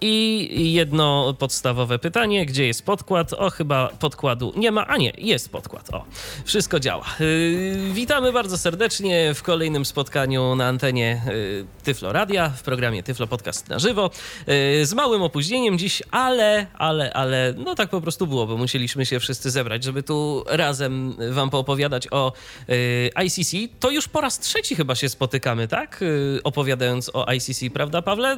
I jedno podstawowe pytanie, gdzie jest podkład? O, chyba podkładu nie ma, a nie, jest podkład. O, wszystko działa. Yy, witamy bardzo serdecznie w kolejnym spotkaniu na antenie yy, Tyflo Radia, w programie Tyflo Podcast na żywo. Yy, z małym opóźnieniem dziś, ale, ale, ale, no tak po prostu było, bo musieliśmy się wszyscy zebrać, żeby tu razem wam poopowiadać o yy, ICC. To już po raz trzeci chyba się spotykamy, tak? Yy, opowiadając o ICC, prawda, Pawle?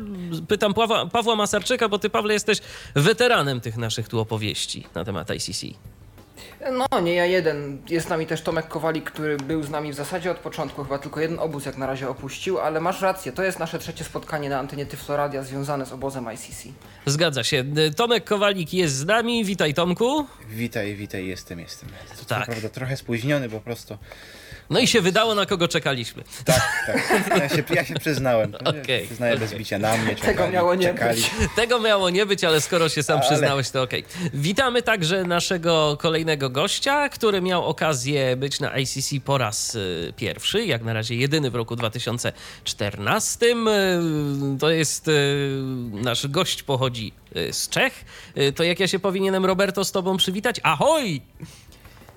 Pytam Pawła, Pawła Masarczyka, bo ty, Pawle, jesteś weteranem tych naszych tu opowieści na temat ICC. No, nie ja jeden. Jest z nami też Tomek Kowalik, który był z nami w zasadzie od początku. Chyba tylko jeden obóz jak na razie opuścił, ale masz rację. To jest nasze trzecie spotkanie na antenie Tyfloradia związane z obozem ICC. Zgadza się. Tomek Kowalik jest z nami. Witaj, Tomku. Witaj, witaj, jestem, jestem. To Tak. prawda trochę spóźniony po prostu. No i się wydało, na kogo czekaliśmy. Tak, tak. Ja się, ja się przyznałem. Okej, Przyznaję bez okej. bicia na mnie. Czekali, Tego miało nie czekali. być. Tego miało nie być, ale skoro się sam Ale- przyznałeś, to okej. Witamy także naszego kolejnego gościa, który miał okazję być na ICC po raz y, pierwszy, jak na razie jedyny w roku 2014. Y, To jest y, nasz gość pochodzi z Czech. To jak ja się powinienem, Roberto, z tobą przywitać? Ahoj!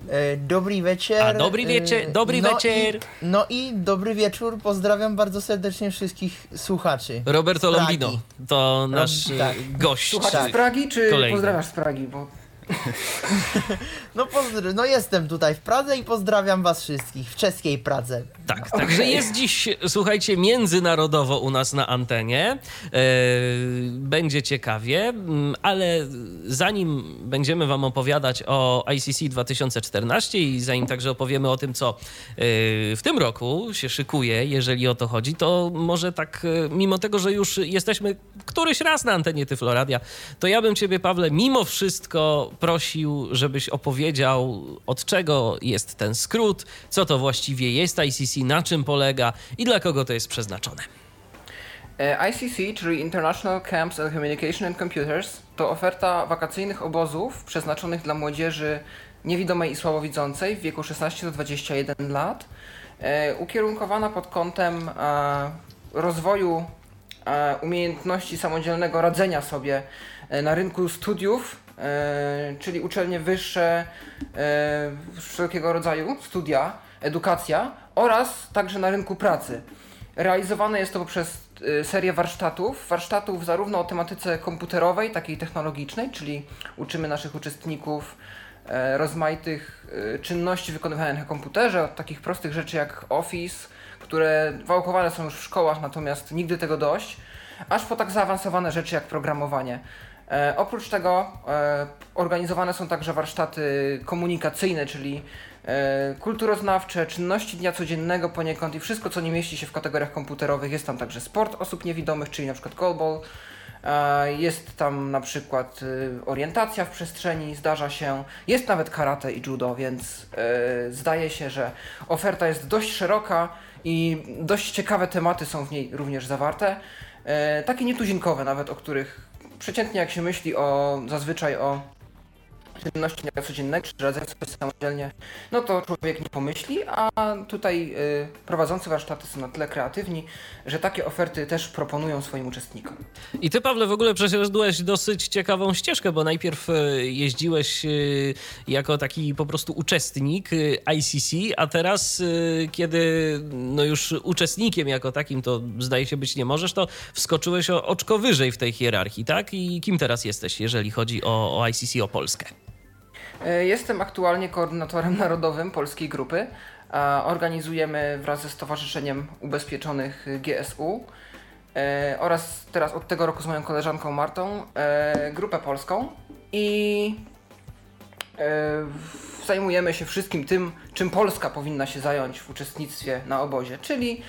E, Dobry wieczór. A, dobry wiecie- E, dobry no wieczór. I, no i dobry wieczór. Pozdrawiam bardzo serdecznie wszystkich słuchaczy. Roberto. Lombino to nasz tak. gość. Słuchacie Tak. z Pragi, czy Kolejny. pozdrawiasz z Pragi? Bo No, pozdr- no jestem tutaj w Pradze i pozdrawiam was wszystkich w czeskiej Pradze. Tak, także jest dziś, słuchajcie, międzynarodowo u nas na antenie. E, będzie ciekawie, mm, ale zanim będziemy Wam opowiadać o ICC 2014 i zanim także opowiemy o tym, co e, w tym roku się szykuje, jeżeli o to chodzi, to może tak, e, mimo tego, że już jesteśmy któryś raz na antenie Tyfloradia, to ja bym Ciebie, Pawle, mimo wszystko prosił, żebyś opowiedział, od czego jest ten skrót, co to właściwie jest ICC, na czym polega i dla kogo to jest przeznaczone. E, ICC, czyli International Camps on Communication and Computers, to oferta wakacyjnych obozów przeznaczonych dla młodzieży niewidomej i słabowidzącej w wieku 16 do 21 lat, e, ukierunkowana pod kątem e, rozwoju umiejętności samodzielnego radzenia sobie na rynku studiów, czyli uczelnie wyższe, e, wszelkiego rodzaju studia, edukacja oraz także na rynku pracy. Realizowane jest to poprzez y, serię warsztatów, warsztatów zarówno o tematyce komputerowej, takiej technologicznej, czyli uczymy naszych uczestników e, rozmaitych e, czynności wykonywanych na komputerze, od takich prostych rzeczy jak Office, które wałkowane są już w szkołach, natomiast nigdy tego dość, aż po tak zaawansowane rzeczy jak programowanie. E, oprócz tego e, organizowane są także warsztaty komunikacyjne, czyli e, kulturoznawcze, czynności dnia codziennego poniekąd i wszystko, co nie mieści się w kategoriach komputerowych. Jest tam także sport osób niewidomych, czyli na przykład goalball. Jest tam na przykład orientacja w przestrzeni, zdarza się. Jest nawet karate i judo, więc zdaje się, że oferta jest dość szeroka i dość ciekawe tematy są w niej również zawarte. Takie nietuzinkowe nawet, o których przeciętnie jak się myśli o zazwyczaj o czynności dnia codziennego, czy radzenia sobie samodzielnie, no to człowiek nie pomyśli, a tutaj y, prowadzący warsztaty są na tyle kreatywni, że takie oferty też proponują swoim uczestnikom. I ty, Pawle, w ogóle przeszedłeś dosyć ciekawą ścieżkę, bo najpierw e, jeździłeś e, jako taki po prostu uczestnik e, ICC, a teraz, kiedy no już uczestnikiem jako takim to zdaje się być nie możesz, to wskoczyłeś o oczko wyżej w tej hierarchii, tak? I kim teraz jesteś, jeżeli chodzi o, o ICC, o Polskę? E, Jestem aktualnie koordynatorem narodowym polskiej grupy. a Organizujemy wraz ze Stowarzyszeniem Ubezpieczonych GSU e, oraz teraz od tego roku z moją koleżanką Martą e, grupę polską i e, zajmujemy się wszystkim tym, czym Polska powinna się zająć w uczestnictwie na obozie, czyli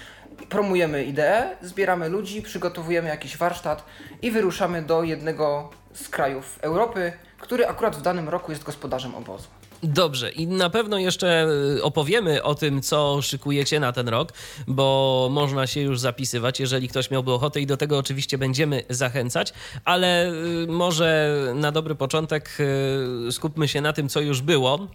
promujemy ideę, zbieramy ludzi, przygotowujemy jakiś warsztat i wyruszamy do jednego z krajów Europy, który akurat w danym roku jest gospodarzem obozu. Dobrze, i na pewno jeszcze y, opowiemy o tym, co szykujecie na ten rok, bo można się już zapisywać, jeżeli ktoś miałby ochotę, i do tego oczywiście będziemy zachęcać, ale y, może na dobry początek y, skupmy się na tym, co już było.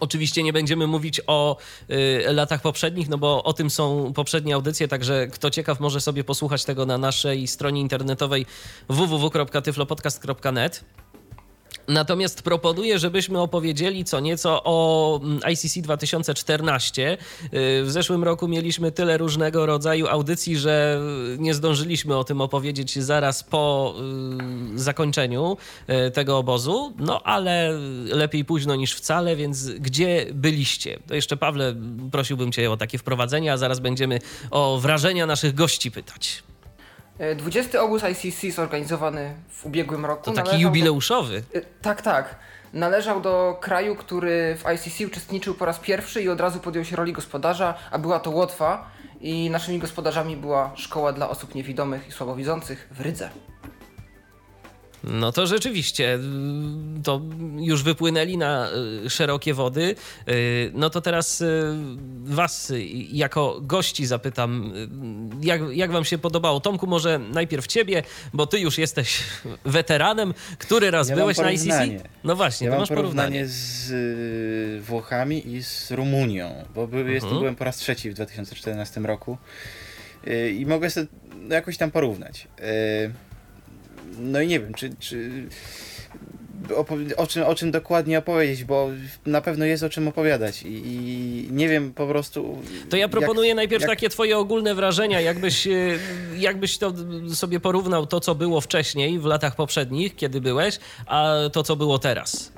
Oczywiście nie będziemy mówić o y, latach poprzednich, no bo o tym są poprzednie audycje, także kto ciekaw może sobie posłuchać tego na naszej stronie internetowej www.tyflopodcast.net. Natomiast proponuję, żebyśmy opowiedzieli co nieco o mm, ICC 2014. Yy, W zeszłym roku mieliśmy tyle różnego rodzaju audycji, że nie zdążyliśmy o tym opowiedzieć zaraz po yy, zakończeniu yy, tego obozu. No ale lepiej późno niż wcale, więc gdzie byliście? To jeszcze Pawle, prosiłbym Cię o takie wprowadzenie, a zaraz będziemy o wrażenia naszych gości pytać. E, 20 obóz ICC zorganizowany w ubiegłym roku. To taki jubileuszowy. Do... E, Tak, tak. Należał do kraju, który w ICC uczestniczył po raz pierwszy i od razu podjął się roli gospodarza, a była to Łotwa i naszymi gospodarzami była szkoła dla osób niewidomych i słabowidzących w Rydze. No to rzeczywiście, y, to już wypłynęli na y, szerokie wody. Y, No to teraz was jako gości zapytam, jak, jak wam się podobało? Tomku, może najpierw ciebie, bo ty już jesteś weteranem. Który raz Ja byłeś na ICC? No właśnie, Ja mam masz porównanie. porównanie z Włochami i z Rumunią, bo by, Mhm. jestem, byłem po raz trzeci w 2014 roku i mogę sobie jakoś tam porównać. No i nie wiem, czy, czy o, czym, o czym dokładnie opowiedzieć, bo na pewno jest o czym opowiadać i, i nie wiem po prostu... To ja proponuję jak, najpierw jak, takie twoje ogólne wrażenia, jakbyś, y, jakbyś to sobie porównał to, co było wcześniej, w latach poprzednich, kiedy byłeś, a to, co było teraz.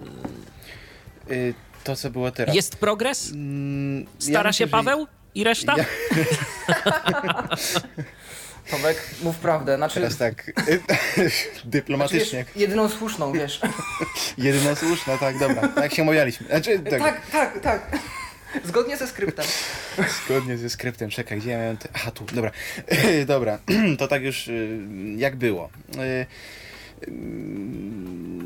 y, To, co było teraz. Jest progres? Mm, ja Stara myślę, się że- Paweł i reszta? Ja- Tomek, mów prawdę. Znaczy, Teraz tak znaczy dyplomatycznie. wiesz, jedyną słuszną, wiesz. Jedyna słuszna, tak, dobra. Tak się umawialiśmy. Znaczy, tak, tak, tak, tak. Zgodnie ze skryptem. zgodnie ze skryptem. Czekaj, gdzie ja miałem... Te... Aha, tu, dobra. dobra, to tak już y, jak było.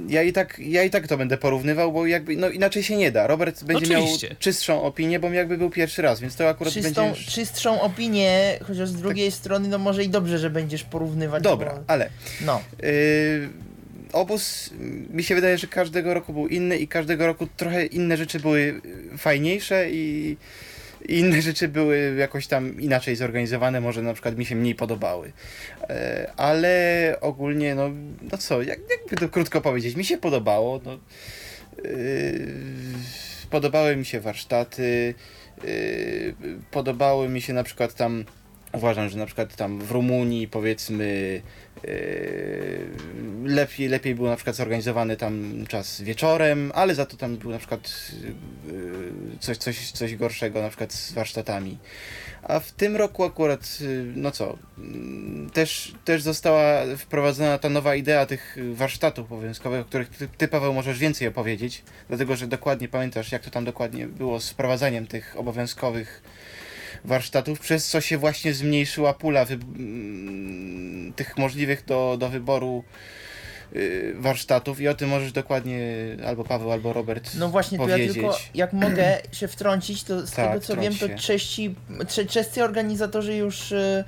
Ja i, tak, ja i tak to będę porównywał, bo jakby, no inaczej się nie da. Robert będzie Oczywiście. miał czystszą opinię, bo jakby był pierwszy raz, więc to akurat Czystą, będzie... już- czystszą opinię, chociaż z drugiej strony, no może i dobrze, że będziesz porównywać. Dobra, Bo, ale no. Yy, obóz, mi się wydaje, że każdego roku był inny i każdego roku trochę inne rzeczy były fajniejsze i i inne rzeczy były jakoś tam inaczej zorganizowane, może na przykład mi się mniej podobały. E, Ale ogólnie, no, no co, jak, jakby to krótko powiedzieć, mi się podobało. No, yy, podobały mi się warsztaty, yy, podobały mi się na przykład tam, uważam, że na przykład tam w Rumunii powiedzmy lepiej, lepiej był na przykład zorganizowany tam czas wieczorem, ale za to tam był na przykład yy, coś, coś, coś gorszego na przykład z warsztatami. A w tym roku akurat, yy, no co, mm, też, też została wprowadzona ta nowa idea tych warsztatów obowiązkowych, o których ty, ty Paweł możesz więcej opowiedzieć, dlatego że dokładnie pamiętasz jak to tam dokładnie było z wprowadzaniem tych obowiązkowych warsztatów, przez co się właśnie zmniejszyła pula tych możliwych do, do wyboru y, warsztatów i o tym możesz dokładnie albo Paweł, albo Robert No właśnie, to ja powiedzieć. tylko, jak mogę się wtrącić, to z Tak, tego co wiem, to czesi, cze- czescy organizatorzy już y,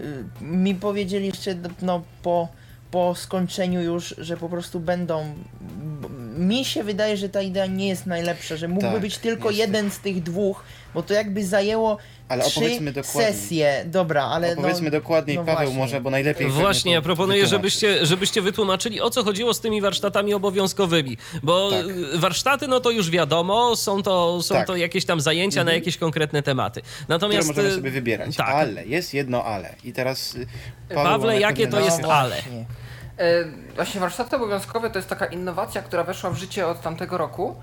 y, mi powiedzieli jeszcze no, po, po skończeniu już, że po prostu będą. Mi się wydaje, że ta idea nie jest najlepsza, że mógłby Tak, być tylko niestety. jeden z tych dwóch, bo to jakby zajęło Ale opowiedzmy dokładnie. sesje. Dobra, ale. Opowiedzmy no, dokładniej, no Paweł właśnie. może, bo najlepiej Właśnie, ja proponuję, żebyście, żebyście wytłumaczyli, o co chodziło z tymi warsztatami obowiązkowymi. Bo Tak. y, warsztaty, no to już wiadomo, są to, są Tak. to jakieś tam zajęcia na jakieś konkretne tematy. które Natomiast. możemy y, sobie wybierać. tak. Ale, jest jedno ale. I teraz y, Paweł Pawle, jakie to jest No ale? właśnie. E, Właśnie warsztaty obowiązkowe to jest taka innowacja, która weszła w życie od tamtego roku.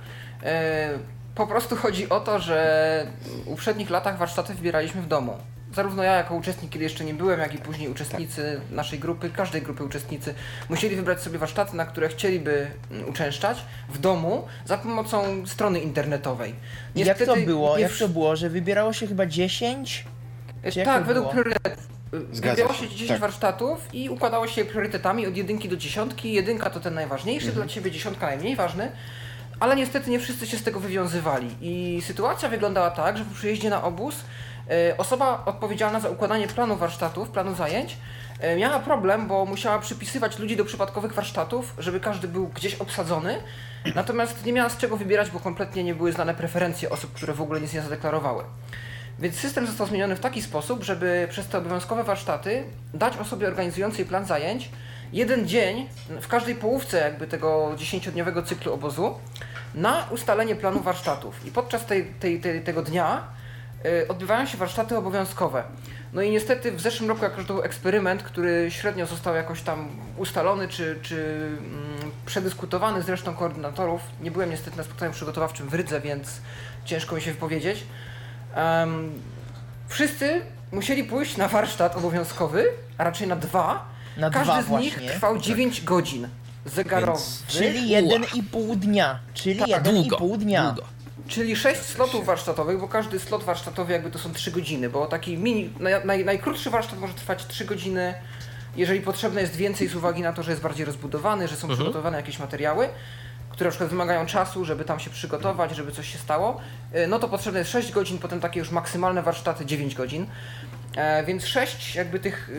E, Po prostu chodzi o to, że w uprzednich latach warsztaty wybieraliśmy w domu. Zarówno ja jako uczestnik, kiedy jeszcze nie byłem, jak i później uczestnicy naszej grupy, każdej grupy uczestnicy, musieli wybrać sobie warsztaty, na które chcieliby mm, uczęszczać w domu za pomocą strony internetowej. Jak to Niestety było? nie Jak to było? Że wybierało się chyba 10? Czy jak tak, według było? priorytetów. Zgadza Wybierało się, się 10 tak. warsztatów i układało się priorytetami od jedynki do dziesiątki. Jedynka to ten najważniejszy Mhm. dla ciebie, dziesiątka najmniej ważny. Ale niestety nie wszyscy się z tego wywiązywali. I sytuacja wyglądała tak, że po przyjeździe na obóz e, osoba odpowiedzialna za układanie planu warsztatów, planu zajęć, e, miała problem, bo musiała przypisywać ludzi do przypadkowych warsztatów, żeby każdy był gdzieś obsadzony. Natomiast nie miała z czego wybierać, bo kompletnie nie były znane preferencje osób, które w ogóle nic nie zadeklarowały. Więc system został zmieniony w taki sposób, żeby przez te obowiązkowe warsztaty dać osobie organizującej plan zajęć jeden dzień w każdej połówce jakby tego 10-dniowego cyklu obozu na ustalenie planu warsztatów. I podczas tej, tej, tej, tego dnia y, odbywają się warsztaty obowiązkowe. No i niestety w zeszłym roku, jako że to był eksperyment, który średnio został jakoś tam ustalony czy, czy mm, przedyskutowany z resztą koordynatorów, nie byłem niestety na spotkaniu przygotowawczym w Rydze, więc ciężko mi się wypowiedzieć. Em, wszyscy musieli pójść na warsztat obowiązkowy, a raczej na dwa. Na Każdy dwa z właśnie. nich trwał 9 godzin zegarowych, Czyli jeden i pół dnia. Czyli Tak, jeden i Długo, pół dnia. długo. czyli 6 slotów warsztatowych, bo każdy slot warsztatowy jakby to są 3 godziny, bo taki mini, naj, naj, najkrótszy warsztat może trwać 3 godziny, jeżeli potrzebne jest więcej z uwagi na to, że jest bardziej rozbudowany, że są przygotowane jakieś materiały, które na przykład wymagają czasu, żeby tam się przygotować, żeby coś się stało, y, no to potrzebne jest 6 godzin, potem takie już maksymalne warsztaty 9 godzin. E, więc 6 jakby tych.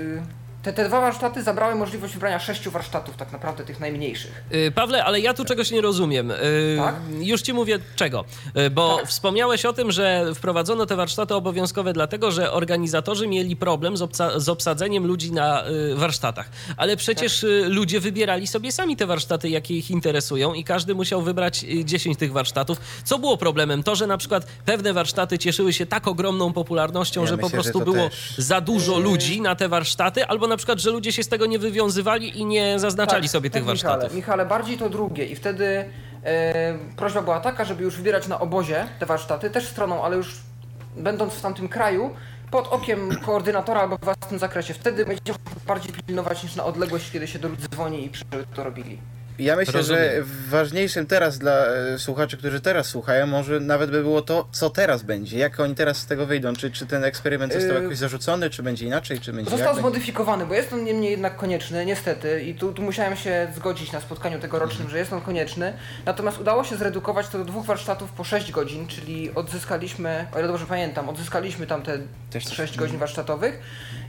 Y, Te, te dwa warsztaty zabrały możliwość wybrania sześciu warsztatów, tak naprawdę tych najmniejszych. Y, Pawle, ale ja tu czegoś nie rozumiem. Y, Tak? Już ci mówię czego. Y, Bo Tak. wspomniałeś o tym, że wprowadzono te warsztaty obowiązkowe dlatego, że organizatorzy mieli problem z, obsa- z obsadzeniem ludzi na y, warsztatach. Ale przecież Tak. y, ludzie wybierali sobie sami te warsztaty, jakie ich interesują i każdy musiał wybrać y, 10 tych warsztatów. Co było problemem? To, że na przykład pewne warsztaty cieszyły się tak ogromną popularnością, Ja że po myślę, że prostu to było też. za dużo ludzi na te warsztaty, albo na przykład, że ludzie się z tego nie wywiązywali i nie zaznaczali Tak, sobie tych tak, Michale, warsztatów. Michale, bardziej to drugie i wtedy e, prośba była taka, żeby już wybierać na obozie te warsztaty, też stroną, ale już będąc w tamtym kraju, pod okiem koordynatora albo w własnym zakresie. Wtedy będziemy bardziej pilnować niż na odległość, kiedy się do ludzi dzwoni i to robili. Ja myślę, Rozumiem. że ważniejszym teraz dla e, słuchaczy, którzy teraz słuchają, może nawet by było to, co teraz będzie. Jak oni teraz z tego wyjdą? Czy, czy ten eksperyment został Yy, jakoś zarzucony, czy będzie inaczej, czy będzie Został jak będzie? zmodyfikowany, bo jest on niemniej jednak konieczny, niestety, i tu, tu musiałem się zgodzić na spotkaniu tegorocznym, że jest on konieczny. Natomiast udało się zredukować to do dwóch warsztatów po 6 godzin, czyli odzyskaliśmy, o ile dobrze pamiętam, odzyskaliśmy tam te Też coś- 6 godzin warsztatowych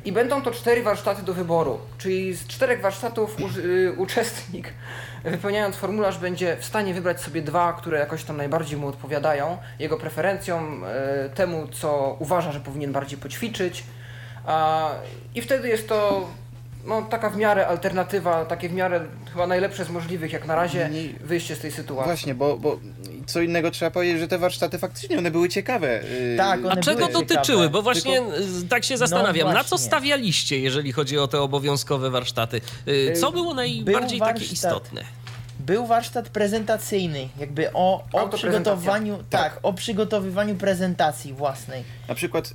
i będą to cztery warsztaty do wyboru. Czyli z czterech warsztatów u, y, uczestnik, wypełniając formularz, będzie w stanie wybrać sobie dwa, które jakoś tam najbardziej mu odpowiadają, jego preferencjom, y, temu, co uważa, że powinien bardziej poćwiczyć. I wtedy jest to no, taka w miarę alternatywa, takie w miarę chyba najlepsze z możliwych jak na razie Nie- wyjście z tej sytuacji. Właśnie, bo, bo co innego trzeba powiedzieć, że te warsztaty faktycznie one były ciekawe. Yy, Tak, A one czego były dotyczyły? ciekawe. Bo właśnie y, tak się zastanawiam, na co właśnie. stawialiście, jeżeli chodzi o te obowiązkowe warsztaty? Y, Co było najbardziej takie warsztat- istotne? Był warsztat prezentacyjny, jakby o, o Autoprezentacja. przygotowaniu, tak, o przygotowywaniu prezentacji własnej. Na przykład,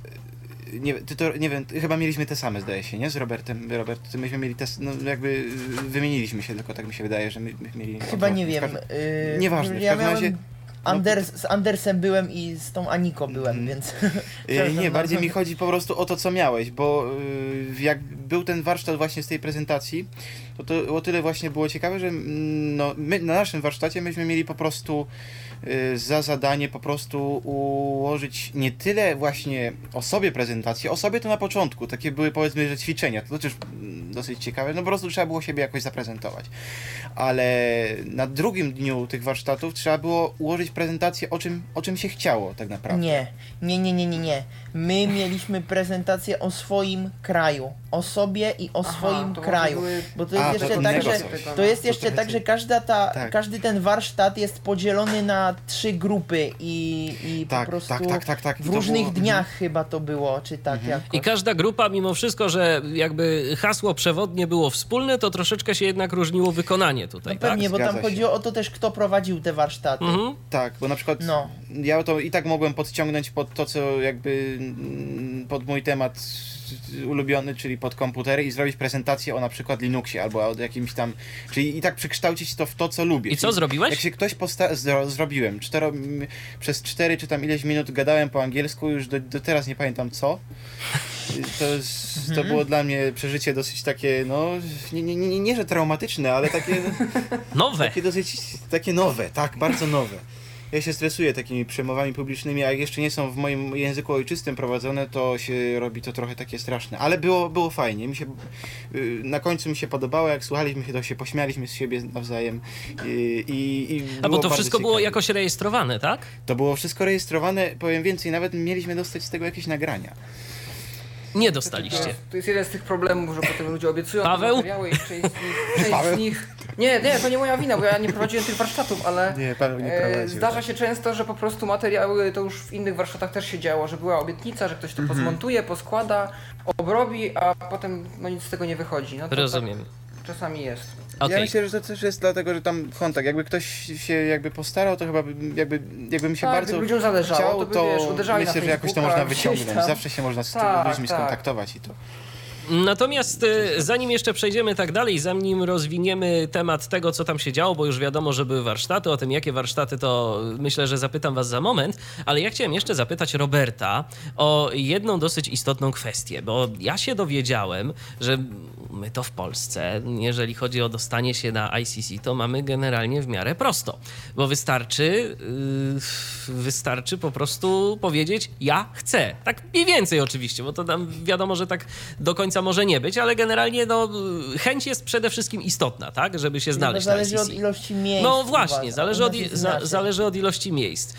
nie, ty to, nie wiem, chyba mieliśmy te same, zdaje się, nie? Z Robertem. Robert, myśmy mieli te, no jakby yy, wymieniliśmy się, tylko tak mi się wydaje, że my, my mieli... Chyba nie w wiem. każdym- Yy, Nieważne, w ja każdym miałem razie- no Anders, z Andersem byłem i z tą Aniko byłem, Mhm. więc... Yy, Nie, bardziej mi chodzi po prostu o to, co miałeś, bo yy, jak był ten warsztat właśnie z tej prezentacji, to, to o tyle właśnie było ciekawe, że mm, no, my na naszym warsztacie myśmy mieli po prostu za zadanie po prostu ułożyć nie tyle właśnie o sobie prezentację, o sobie to na początku, takie były powiedzmy, że ćwiczenia, to też mm, dosyć ciekawe, no po prostu trzeba było siebie jakoś zaprezentować. Ale na drugim dniu tych warsztatów trzeba było ułożyć prezentację o czym, o czym się chciało tak naprawdę. Nie, nie, nie, nie, nie, nie. My mieliśmy prezentację o swoim kraju, o sobie i o Aha, swoim to kraju. były- Bo to jest A, jeszcze to tak, że to jest jeszcze tak, że każda ta, Tak. każdy ten warsztat jest podzielony na trzy grupy i, i Tak, po prostu tak, tak, tak, tak. W różnych było- Mhm. dniach chyba to było, czy tak jakoś. I każda grupa, mimo wszystko, że jakby hasło przewodnie było wspólne, to troszeczkę się jednak różniło wykonanie tutaj, No pewnie, tak? bo tam Zgadza się. chodziło o to też, kto prowadził te warsztaty. Mhm. Tak, bo na przykład No. Ja to i tak mogłem podciągnąć pod to, co jakby mm, pod mój temat ulubiony, czyli pod komputery i zrobić prezentację o na przykład Linuxie albo o jakimś tam, czyli i tak przekształcić to w to, co lubię. I co Czyli zrobiłeś? Jak się ktoś posta- zro- zrobiłem, cztero, przez cztery czy tam ileś minut gadałem po angielsku, już do, do teraz nie pamiętam co. To, to było dla mnie przeżycie dosyć takie, no, nie, nie, nie, nie że traumatyczne, ale takie, Nowe. takie dosyć, takie nowe, tak, bardzo nowe. Ja się stresuję takimi przemowami publicznymi, a jak jeszcze nie są w moim języku ojczystym prowadzone, to się robi to trochę takie straszne. Ale było, było fajnie. Mi się, y, na końcu mi się podobało, jak słuchaliśmy się, to się pośmialiśmy z siebie nawzajem. I, i, i A bo było to wszystko było ciekawie. jakoś rejestrowane, tak? To było wszystko rejestrowane, powiem więcej, nawet mieliśmy dostać z tego jakieś nagrania. Nie dostaliście. to jest jeden z tych problemów, że potem ludzie obiecują te Paweł? materiały i część z nich... Część z nich nie, nie, to nie moja wina, bo ja nie prowadziłem tych warsztatów, ale... Nie, Paweł nie e, prowadził. Zdarza się często, że po prostu materiały, to już w innych warsztatach też się działo, że była obietnica, że ktoś to Mhm. pozmontuje, poskłada, obrobi, a potem no nic z tego nie wychodzi. No to Rozumiem. Tak czasami jest. Okej. Ja myślę, że to też jest dlatego, że tam kontakt, jakby ktoś się jakby postarał, to chyba by- jakby, jakbym się Tak, bardzo ludziom zależało, chciał, to by, to wiesz, myślę, że jakoś to można wyciągnąć. tam. Zawsze się można z tymi Tak, ludźmi tak. skontaktować i to. Natomiast e, zanim jeszcze przejdziemy tak dalej, zanim rozwiniemy temat tego, co tam się działo, bo już wiadomo, że były warsztaty, o tym jakie warsztaty, to myślę, że zapytam was za moment, ale ja chciałem jeszcze zapytać Roberta o jedną dosyć istotną kwestię, bo ja się dowiedziałem, że my to w Polsce, jeżeli chodzi o dostanie się na ICC, to mamy generalnie w miarę prosto, bo wystarczy, yy, wystarczy po prostu powiedzieć ja chcę. Tak mniej więcej oczywiście, bo to tam wiadomo, że tak do końca może nie być, ale generalnie no, chęć jest przede wszystkim istotna, tak, żeby się znaleźć to zależy od ilości miejsc. No właśnie, zależy od, zależy od ilości miejsc.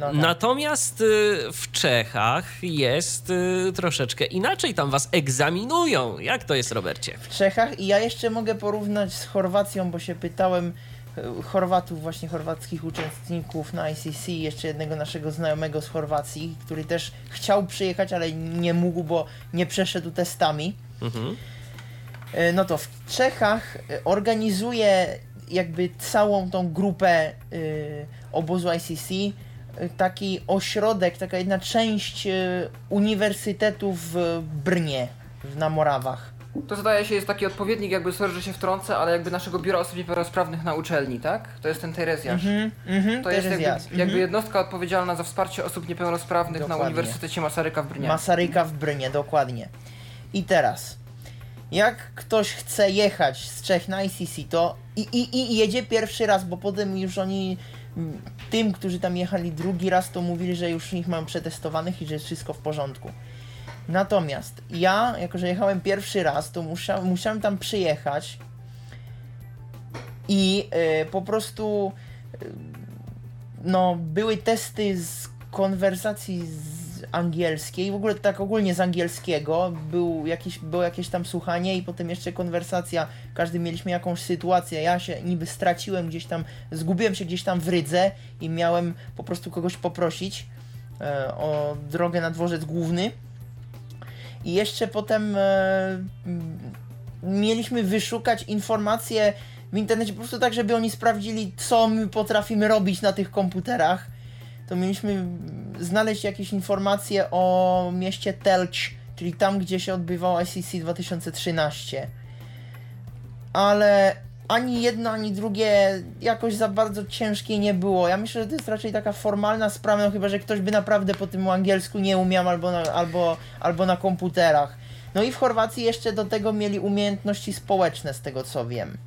No tak. Natomiast y, w Czechach jest y, troszeczkę inaczej, tam was egzaminują. Jak to jest, Robercie? w Czechach i ja jeszcze mogę porównać z Chorwacją, bo się pytałem Chorwatów, właśnie chorwackich uczestników na ICC, jeszcze jednego naszego znajomego z Chorwacji, który też chciał przyjechać, ale nie mógł, bo nie przeszedł testami. Mhm. E, No to w Czechach e, organizuje jakby całą tą grupę e, obozu ICC e, taki ośrodek, taka jedna część e, uniwersytetu w Brnie, w- na Morawach. To zdaje się jest taki odpowiednik, jakby sorry, że się wtrącę, ale jakby naszego biura osób niepełnosprawnych na uczelni, tak? To jest ten Terezjasz. Mhm, mhm, To jest jakby, jakby Mhm. jednostka odpowiedzialna za wsparcie osób niepełnosprawnych na Dokładnie. Uniwersytecie Masaryka w Brnie. Masaryka w Brynie, dokładnie. I teraz, jak ktoś chce jechać z Czech na ICC, to i, i, i jedzie pierwszy raz, bo potem już oni, mm, tym, którzy tam jechali drugi raz, to mówili, że już ich mają przetestowanych i że jest wszystko w porządku. Natomiast ja, jako że jechałem pierwszy raz, to musiałem tam przyjechać i e, po prostu e, no, były testy z konwersacji z angielskiej, w ogóle tak ogólnie z angielskiego, był jakiś, było jakieś tam słuchanie i potem jeszcze konwersacja, każdy mieliśmy jakąś sytuację, ja się niby straciłem gdzieś tam, zgubiłem się gdzieś tam w Rydze i miałem po prostu kogoś poprosić e, o drogę na dworzec główny i jeszcze potem e, mieliśmy wyszukać informacje w internecie po prostu tak, żeby oni sprawdzili, co my potrafimy robić na tych komputerach. To mieliśmy znaleźć jakieś informacje o mieście Telcz, czyli tam, gdzie się odbywało ICC 2013. Ale ani jedno, ani drugie jakoś za bardzo ciężkie nie było. Ja myślę, że to jest raczej taka formalna sprawa, no chyba, że ktoś by naprawdę po tym angielsku nie umiał albo na, albo, albo na komputerach. No i w Chorwacji jeszcze do tego mieli umiejętności społeczne, z tego co wiem.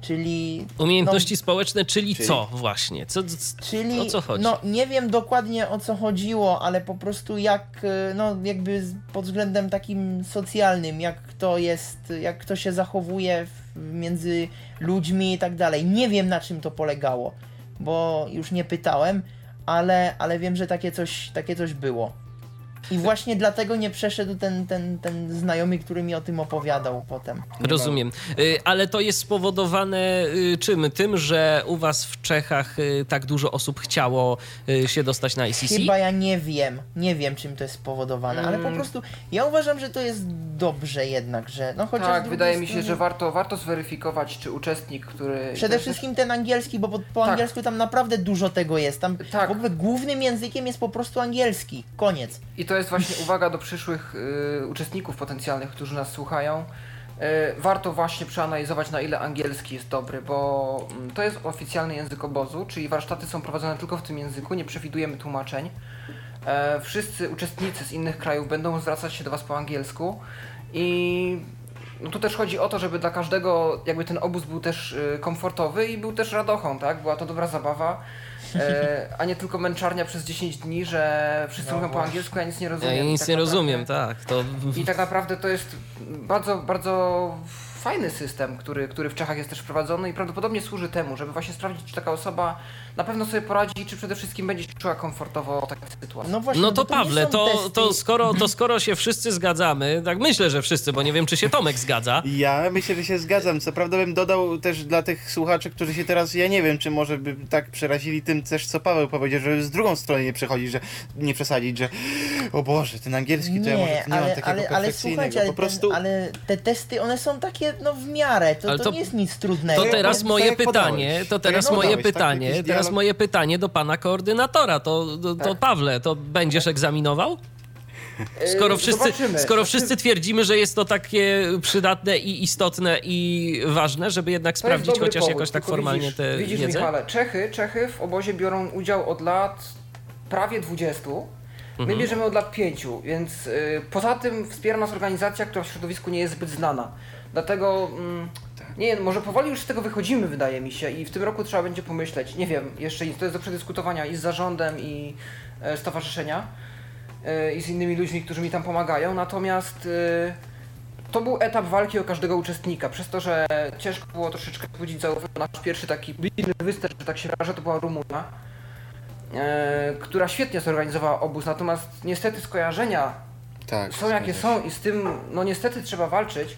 Czyli Umiejętności społeczne, czyli, Czyli? co właśnie? Co, c- Czyli, o co chodzi? no nie wiem dokładnie o co chodziło, ale po prostu jak, e, no jakby pod względem takim socjalnym, jak kto jest, jak kto się zachowuje w, między ludźmi i tak dalej. Nie wiem na czym to polegało, bo już nie pytałem, ale, ale wiem, że takie coś, takie coś było. I właśnie dlatego nie przeszedł ten, ten, ten znajomy, który mi o tym opowiadał potem. Rozumiem. Y, Ale to jest spowodowane y, czym? Tym, że u was w Czechach y, tak dużo osób chciało się dostać na ICC? Chyba ja nie wiem, nie wiem czym to jest spowodowane, ale po Mm. prostu ja uważam, że to jest dobrze jednak, że no chociaż Tak, wydaje mi się, że warto, warto zweryfikować, czy uczestnik, który... Przede wszystkim ten angielski, bo po, po Tak. angielsku tam naprawdę dużo tego jest. Tam Tak. w ogóle głównym językiem jest po prostu angielski. Koniec. I to jest właśnie uwaga do przyszłych y, uczestników potencjalnych, którzy nas słuchają. Y, warto właśnie przeanalizować, na ile angielski jest dobry, bo mm, to jest oficjalny język obozu, czyli warsztaty są prowadzone tylko w tym języku, nie przewidujemy tłumaczeń. e, wszyscy uczestnicy z innych krajów będą zwracać się do Was po angielsku i no tu też chodzi o to, żeby dla każdego jakby ten obóz był też y, komfortowy i był też radochą, tak? Była to dobra zabawa, a nie tylko męczarnia przez 10 dni, że wszyscy No mówią po angielsku, ja nic nie Ja rozumiem. I nic tak nie naprawdę- rozumiem, tak. To I tak naprawdę to jest bardzo, bardzo fajny system, który, który w Czechach jest też wprowadzony i prawdopodobnie służy temu, żeby właśnie sprawdzić, czy taka osoba na pewno sobie poradzi, czy przede wszystkim będzie się czuła komfortowo w takiej sytuacji. No właśnie, No to nie Pawle, to, to, skoro, to skoro się wszyscy zgadzamy, tak myślę, że wszyscy, bo nie wiem, czy się Tomek zgadza. Ja myślę, że się zgadzam. Co prawda bym dodał też dla tych słuchaczy, którzy się teraz, ja nie wiem, czy może by tak przerazili tym też, co Paweł powiedział, żeby z drugą stronę nie przechodzić, że nie przesadzić, że o Boże, ten angielski to ja może Nie, nie mam ale, takiego ale, ale słuchajcie, ale, po prostu ten, ale te testy, one są takie, no w miarę, to, Ale to, to- nie jest nic trudnego. To teraz tak moje jak pytanie, podałeś. to Tak teraz moje podałeś, tak? pytanie, Jakiś teraz moje pytanie do pana koordynatora. To, to, to Tak. Pawle, to będziesz egzaminował? Skoro Yy, wszyscy, zobaczymy. skoro wszyscy twierdzimy, że jest to takie przydatne i istotne i ważne, żeby jednak sprawdzić chociaż powód, jakoś tak formalnie widzisz, tę Widzisz, wiedzę? Michale, Czechy, Czechy w obozie biorą udział od lat prawie 20. My Mhm. bierzemy od lat 5, więc y, poza tym wspiera nas organizacja, która w środowisku nie jest zbyt znana. Dlatego mm, nie, może powoli już z tego wychodzimy, wydaje mi się, i w tym roku trzeba będzie pomyśleć. Nie wiem, jeszcze to jest do przedyskutowania i z zarządem, i e, stowarzyszenia, e, i z innymi ludźmi, którzy mi tam pomagają. Natomiast y, to był etap walki o każdego uczestnika, przez to, że ciężko było troszeczkę wzbudzić zaufanie. Nasz pierwszy taki bliźny występ, że tak się wyrażę, to była Rumunia, e, która świetnie zorganizowała obóz, natomiast niestety skojarzenia tak, są jakie są i z tym, no niestety trzeba walczyć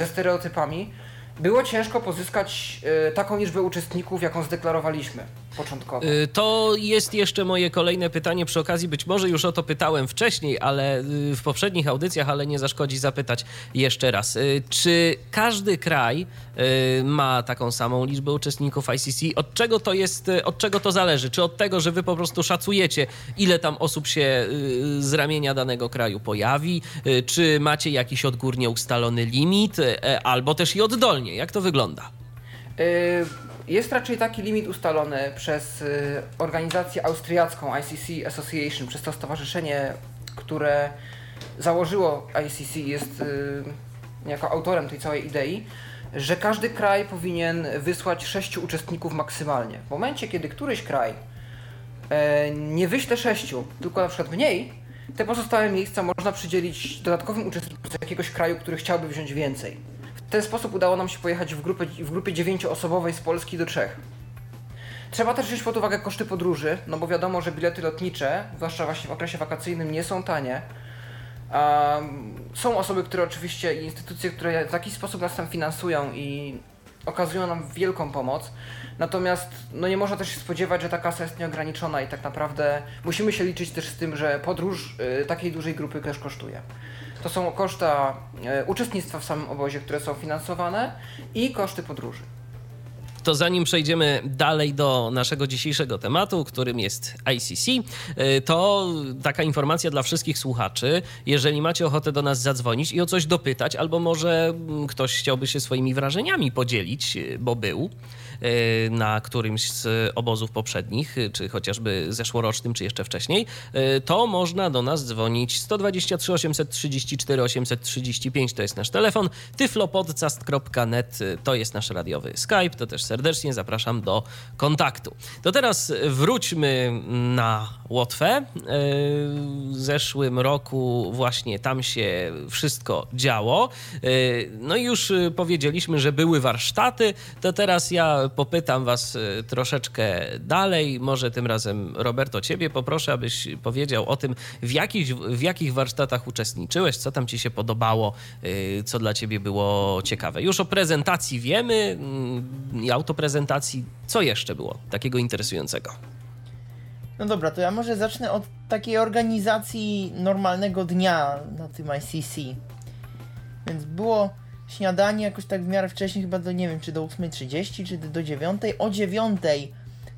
ze stereotypami. Było ciężko pozyskać e, taką liczbę uczestników, jaką zdeklarowaliśmy początkowo. Y, To jest jeszcze moje kolejne pytanie przy okazji. Być może już o to pytałem wcześniej, ale y, w poprzednich audycjach, ale nie zaszkodzi zapytać jeszcze raz. Y, Czy każdy kraj ma taką samą liczbę uczestników ICC? Od czego to jest, od czego to zależy? Czy od tego, że wy po prostu szacujecie, ile tam osób się z ramienia danego kraju pojawi? Czy macie jakiś odgórnie ustalony limit? Albo też i oddolnie? Jak to wygląda? Y, Jest raczej taki limit ustalony przez y, organizację austriacką ICC Association, przez to stowarzyszenie, które założyło ICC, jest y, jako autorem tej całej idei, że każdy kraj powinien wysłać sześciu uczestników maksymalnie. W momencie, kiedy któryś kraj e, nie wyśle sześciu, tylko na przykład mniej, te pozostałe miejsca można przydzielić dodatkowym uczestnikom z jakiegoś kraju, który chciałby wziąć więcej. W ten sposób udało nam się pojechać w, grupę, w grupie dziewięcioosobowej z Polski do Czech. Trzeba też wziąć pod uwagę koszty podróży, no bo wiadomo, że bilety lotnicze, zwłaszcza właśnie w okresie wakacyjnym, nie są tanie. Um, są osoby, które oczywiście i instytucje, które w taki sposób nas tam finansują i okazują nam wielką pomoc. Natomiast no nie można też się spodziewać, że ta kasa jest nieograniczona i tak naprawdę musimy się liczyć też z tym, że podróż y, takiej dużej grupy też kosztuje. To są koszta y, uczestnictwa w samym obozie, które są finansowane i koszty podróży. To zanim przejdziemy dalej do naszego dzisiejszego tematu, którym jest ICC, y, to taka informacja dla wszystkich słuchaczy. Jeżeli macie ochotę do nas zadzwonić i o coś dopytać, albo może mm, ktoś chciałby się swoimi wrażeniami podzielić, y, bo był y, na którymś z obozów poprzednich, czy chociażby zeszłorocznym, czy jeszcze wcześniej, to można do nas dzwonić 123 834 835 to jest nasz telefon, tyflopodcast.net to jest nasz radiowy Skype, to też serdecznie zapraszam do kontaktu. To teraz wróćmy na Łotwę. Y, W zeszłym roku właśnie tam się wszystko działo. Y, No i już powiedzieliśmy, że były warsztaty, to teraz ja popytam was y, troszeczkę dalej. Może tym razem, Roberto, ciebie poproszę, abyś powiedział o tym, w, jakich, w jakich warsztatach uczestniczyłeś, co tam ci się podobało, co dla ciebie było ciekawe. Już o prezentacji wiemy mm, i autoprezentacji. Co jeszcze było takiego interesującego? No dobra, to ja może zacznę od takiej organizacji normalnego dnia na tym ICC. Więc było śniadanie jakoś tak w miarę wcześniej, chyba do nie wiem, czy do 8.30, czy do 9.00. O 9.00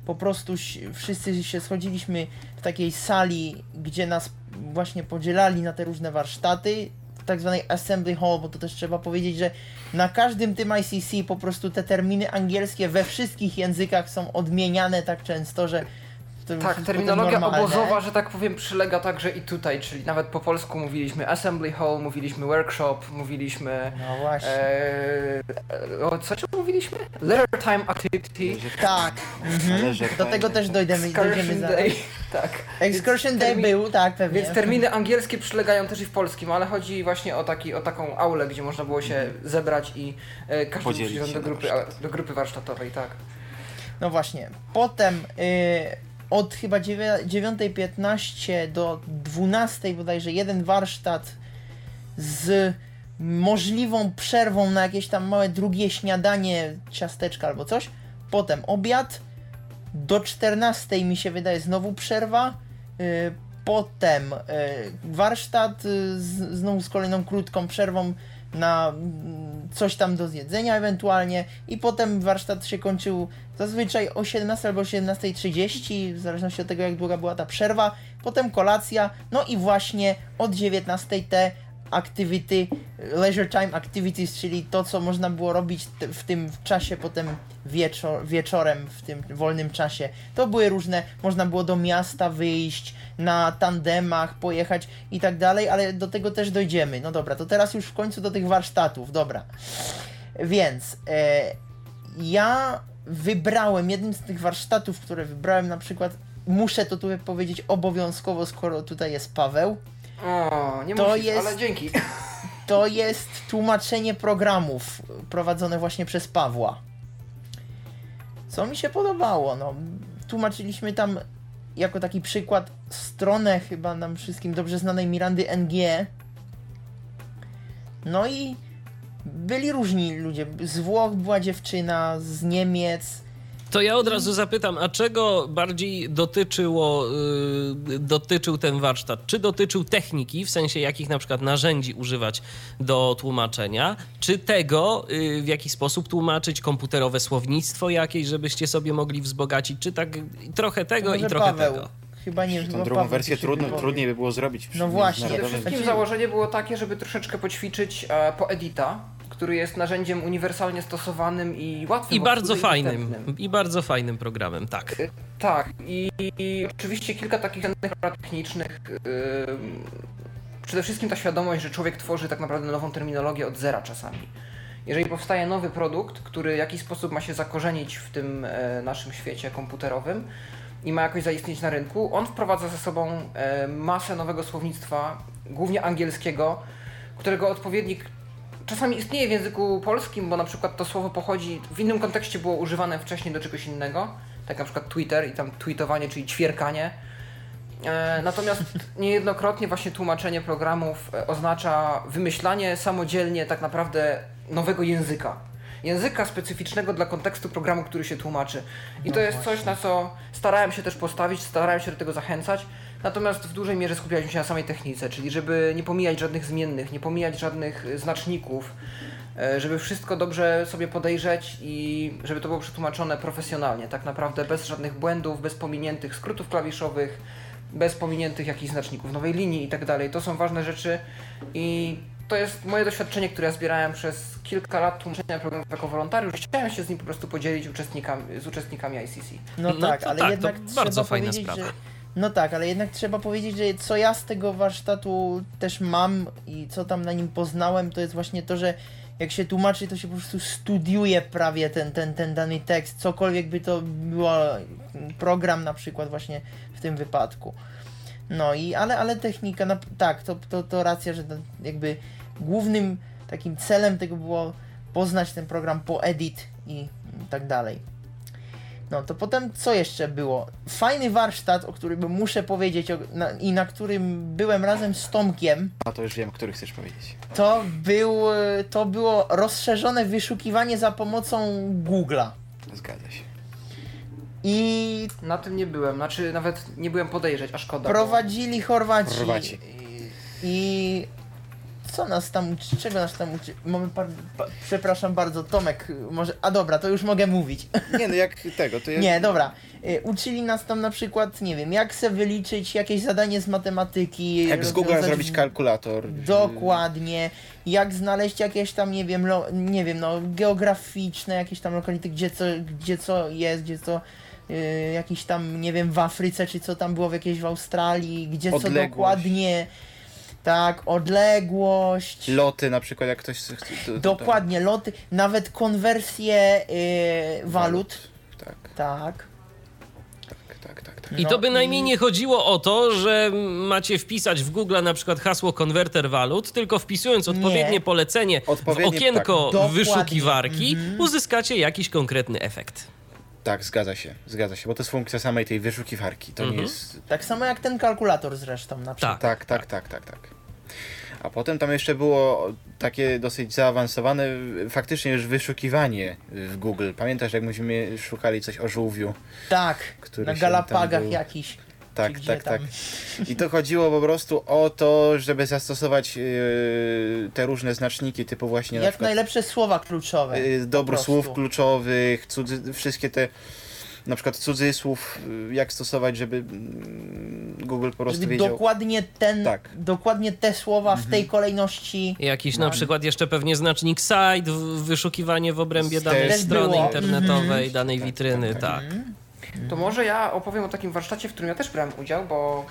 po prostu wszyscy się schodziliśmy w takiej sali, gdzie nas właśnie podzielali na te różne warsztaty, tak zwanej assembly hall, bo to też trzeba powiedzieć, że na każdym tym ICC po prostu te terminy angielskie we wszystkich językach są odmieniane tak często, że Tak, terminologia obozowa, że tak powiem, przylega także i tutaj, czyli nawet po polsku mówiliśmy assembly hall, mówiliśmy workshop, mówiliśmy... No właśnie. E, o co mówiliśmy? Leisure time activity, Tak. Mhm. Do tego też dojdziemy, excursion day, tak. Excursion Day był, tak, pewnie. Więc terminy angielskie przylegają też i w polskim, ale chodzi właśnie o, taki, o taką aulę, gdzie można było się zebrać i e, każdy Podzielić do grupy, do grupy warsztatowej, tak. No właśnie. Potem y, od chyba dziewię- 9.15 do 12 bodajże jeden warsztat z możliwą przerwą na jakieś tam małe drugie śniadanie, ciasteczka albo coś. Potem obiad. Do 14 mi się wydaje znowu przerwa. Y, potem y, warsztat y, z, znowu z kolejną krótką przerwą na mm, coś tam do zjedzenia ewentualnie. I potem warsztat się kończył zazwyczaj o 17 albo 17.30 w zależności od tego jak długa była ta przerwa, potem kolacja, no i właśnie od 19 te activity, leisure time activities, czyli to co można było robić w tym czasie potem wieczor, wieczorem, w tym wolnym czasie. To były różne, można było do miasta wyjść, na tandemach pojechać i tak dalej, ale do tego też dojdziemy. No dobra, to teraz już w końcu do tych warsztatów, dobra. Więc e, ja wybrałem, jednym z tych warsztatów, które wybrałem na przykład, muszę to tutaj powiedzieć obowiązkowo, skoro tutaj jest Paweł, O, nie To musisz, jest- ale dzięki. to jest tłumaczenie programów prowadzone właśnie przez Pawła. Co mi się podobało, no, tłumaczyliśmy tam jako taki przykład stronę chyba nam wszystkim dobrze znanej Mirandy NG. No i byli różni ludzie. Z Włoch była dziewczyna, z Niemiec. To ja od razu zapytam, a czego bardziej dotyczyło, y, dotyczył ten warsztat? Czy dotyczył techniki, w sensie jakich na przykład narzędzi używać do tłumaczenia, czy tego, y, w jaki sposób tłumaczyć, komputerowe słownictwo jakieś, żebyście sobie mogli wzbogacić, czy tak trochę tego Może i trochę Paweł. tego? Chyba nie Tą drugą wersję trudno, trudniej by było zrobić No właśnie. Przede wszystkim założenie było takie, żeby troszeczkę poćwiczyć e, po Edita, który jest narzędziem uniwersalnie stosowanym i łatwym I bardzo fajnym, dostępnym. i bardzo fajnym programem, tak. Tak, i, i oczywiście kilka takich innych rad technicznych. ym, przede wszystkim ta świadomość, że człowiek tworzy tak naprawdę nową terminologię od zera czasami. Jeżeli powstaje nowy produkt, który w jakiś sposób ma się zakorzenić w tym e, naszym świecie komputerowym i ma jakoś zaistnieć na rynku, on wprowadza ze sobą e, masę nowego słownictwa, głównie angielskiego, którego odpowiednik czasami istnieje w języku polskim, bo na przykład to słowo pochodzi, w innym kontekście było używane wcześniej do czegoś innego, tak na przykład Twitter i tam tweetowanie, czyli ćwierkanie. E, natomiast niejednokrotnie właśnie tłumaczenie programów e, oznacza wymyślanie samodzielnie tak naprawdę nowego języka. Języka specyficznego dla kontekstu programu, który się tłumaczy. I to jest coś, na co starałem się też postawić, starałem się do tego zachęcać. Natomiast w dużej mierze skupialiśmy się na samej technice, czyli żeby nie pomijać żadnych zmiennych, nie pomijać żadnych e, znaczników, e, żeby wszystko dobrze sobie podejrzeć i żeby to było przetłumaczone profesjonalnie, tak naprawdę bez żadnych błędów, bez pominiętych skrótów klawiszowych, bez pominiętych jakichś znaczników nowej linii i tak dalej. To są ważne rzeczy i to jest moje doświadczenie, które ja zbierałem przez kilka lat tłumaczenia programów jako wolontariusz. Chciałem się z nim po prostu podzielić uczestnikami, z uczestnikami ICC. No, No tak, to ale tak, to jednak bardzo fajna sprawa. że no tak, ale jednak trzeba powiedzieć, że co ja z tego warsztatu też mam i co tam na nim poznałem, to jest właśnie to, że jak się tłumaczy, to się po prostu studiuje prawie ten, ten, ten dany tekst, cokolwiek by to było, program na przykład właśnie w tym wypadku. No i, ale, ale technika, tak, to, to, to racja, że to jakby głównym takim celem tego było poznać ten program po edit i tak dalej. No to potem co jeszcze było? Fajny warsztat, o którym muszę powiedzieć o, na, i na którym byłem razem z Tomkiem, A to już wiem, który chcesz powiedzieć. to, był, e, to było rozszerzone wyszukiwanie za pomocą Google'a. Zgadza się. I Na tym nie byłem, znaczy nawet nie byłem podejrzeć, a szkoda. prowadzili Chorwaci. Chorwaci. I co nas tam uczy? Czego nas tam uczy? Mamy par, pa, przepraszam bardzo, Tomek, może. A dobra, to już mogę mówić. Nie no, jak tego, to ja... Nie, dobra. Y, Uczyli nas tam na przykład, nie wiem, jak se wyliczyć jakieś zadanie z matematyki. Jak z Google zrobić kalkulator. Dokładnie. Jak znaleźć jakieś tam, nie wiem, lo, nie wiem, no, geograficzne jakieś tam lokality, gdzie co, gdzie co jest, gdzie co y, jakiś tam, nie wiem, w Afryce, czy co tam było w jakiejś w Australii, gdzie co Odległość. dokładnie, tak, odległość, Loty na przykład, jak ktoś chce... to- to- dokładnie, loty, nawet konwersje y, walut, Tak, tak. tak, tak, tak. tak. I No to bynajmniej nie chodziło o to, że macie wpisać w Google na przykład hasło konwerter walut, tylko wpisując odpowiednie polecenie Odpowiednie, w okienko tak. wyszukiwarki, Dokładnie. uzyskacie jakiś konkretny efekt. Tak, zgadza się, zgadza się, bo to jest funkcja samej tej wyszukiwarki, to Mhm. nie jest... Tak samo jak ten kalkulator zresztą na przykład. Tak. Tak, tak, tak, tak, tak. A potem tam jeszcze było takie dosyć zaawansowane faktycznie już wyszukiwanie w Google. Pamiętasz, jak myśmy szukali coś o żółwiu? Tak, Który na Galapagach był- jakiś. Tak, gdzie tak, tam. tak. I to chodziło po prostu o to, żeby zastosować yy, te różne znaczniki, typu właśnie na Jak przykład najlepsze słowa kluczowe. yy, słów kluczowych, cudzy, wszystkie te na przykład cudzysłów, yy, jak stosować, żeby mm, Google po prostu Żeby wiedział. dokładnie ten, Tak. dokładnie te słowa w tej kolejności. Jakiś No. na przykład jeszcze pewnie znacznik site, wyszukiwanie w obrębie danej było. strony Mhm. internetowej, danej witryny, tak, tak. To może ja opowiem o takim warsztacie, w którym ja też brałem udział, bo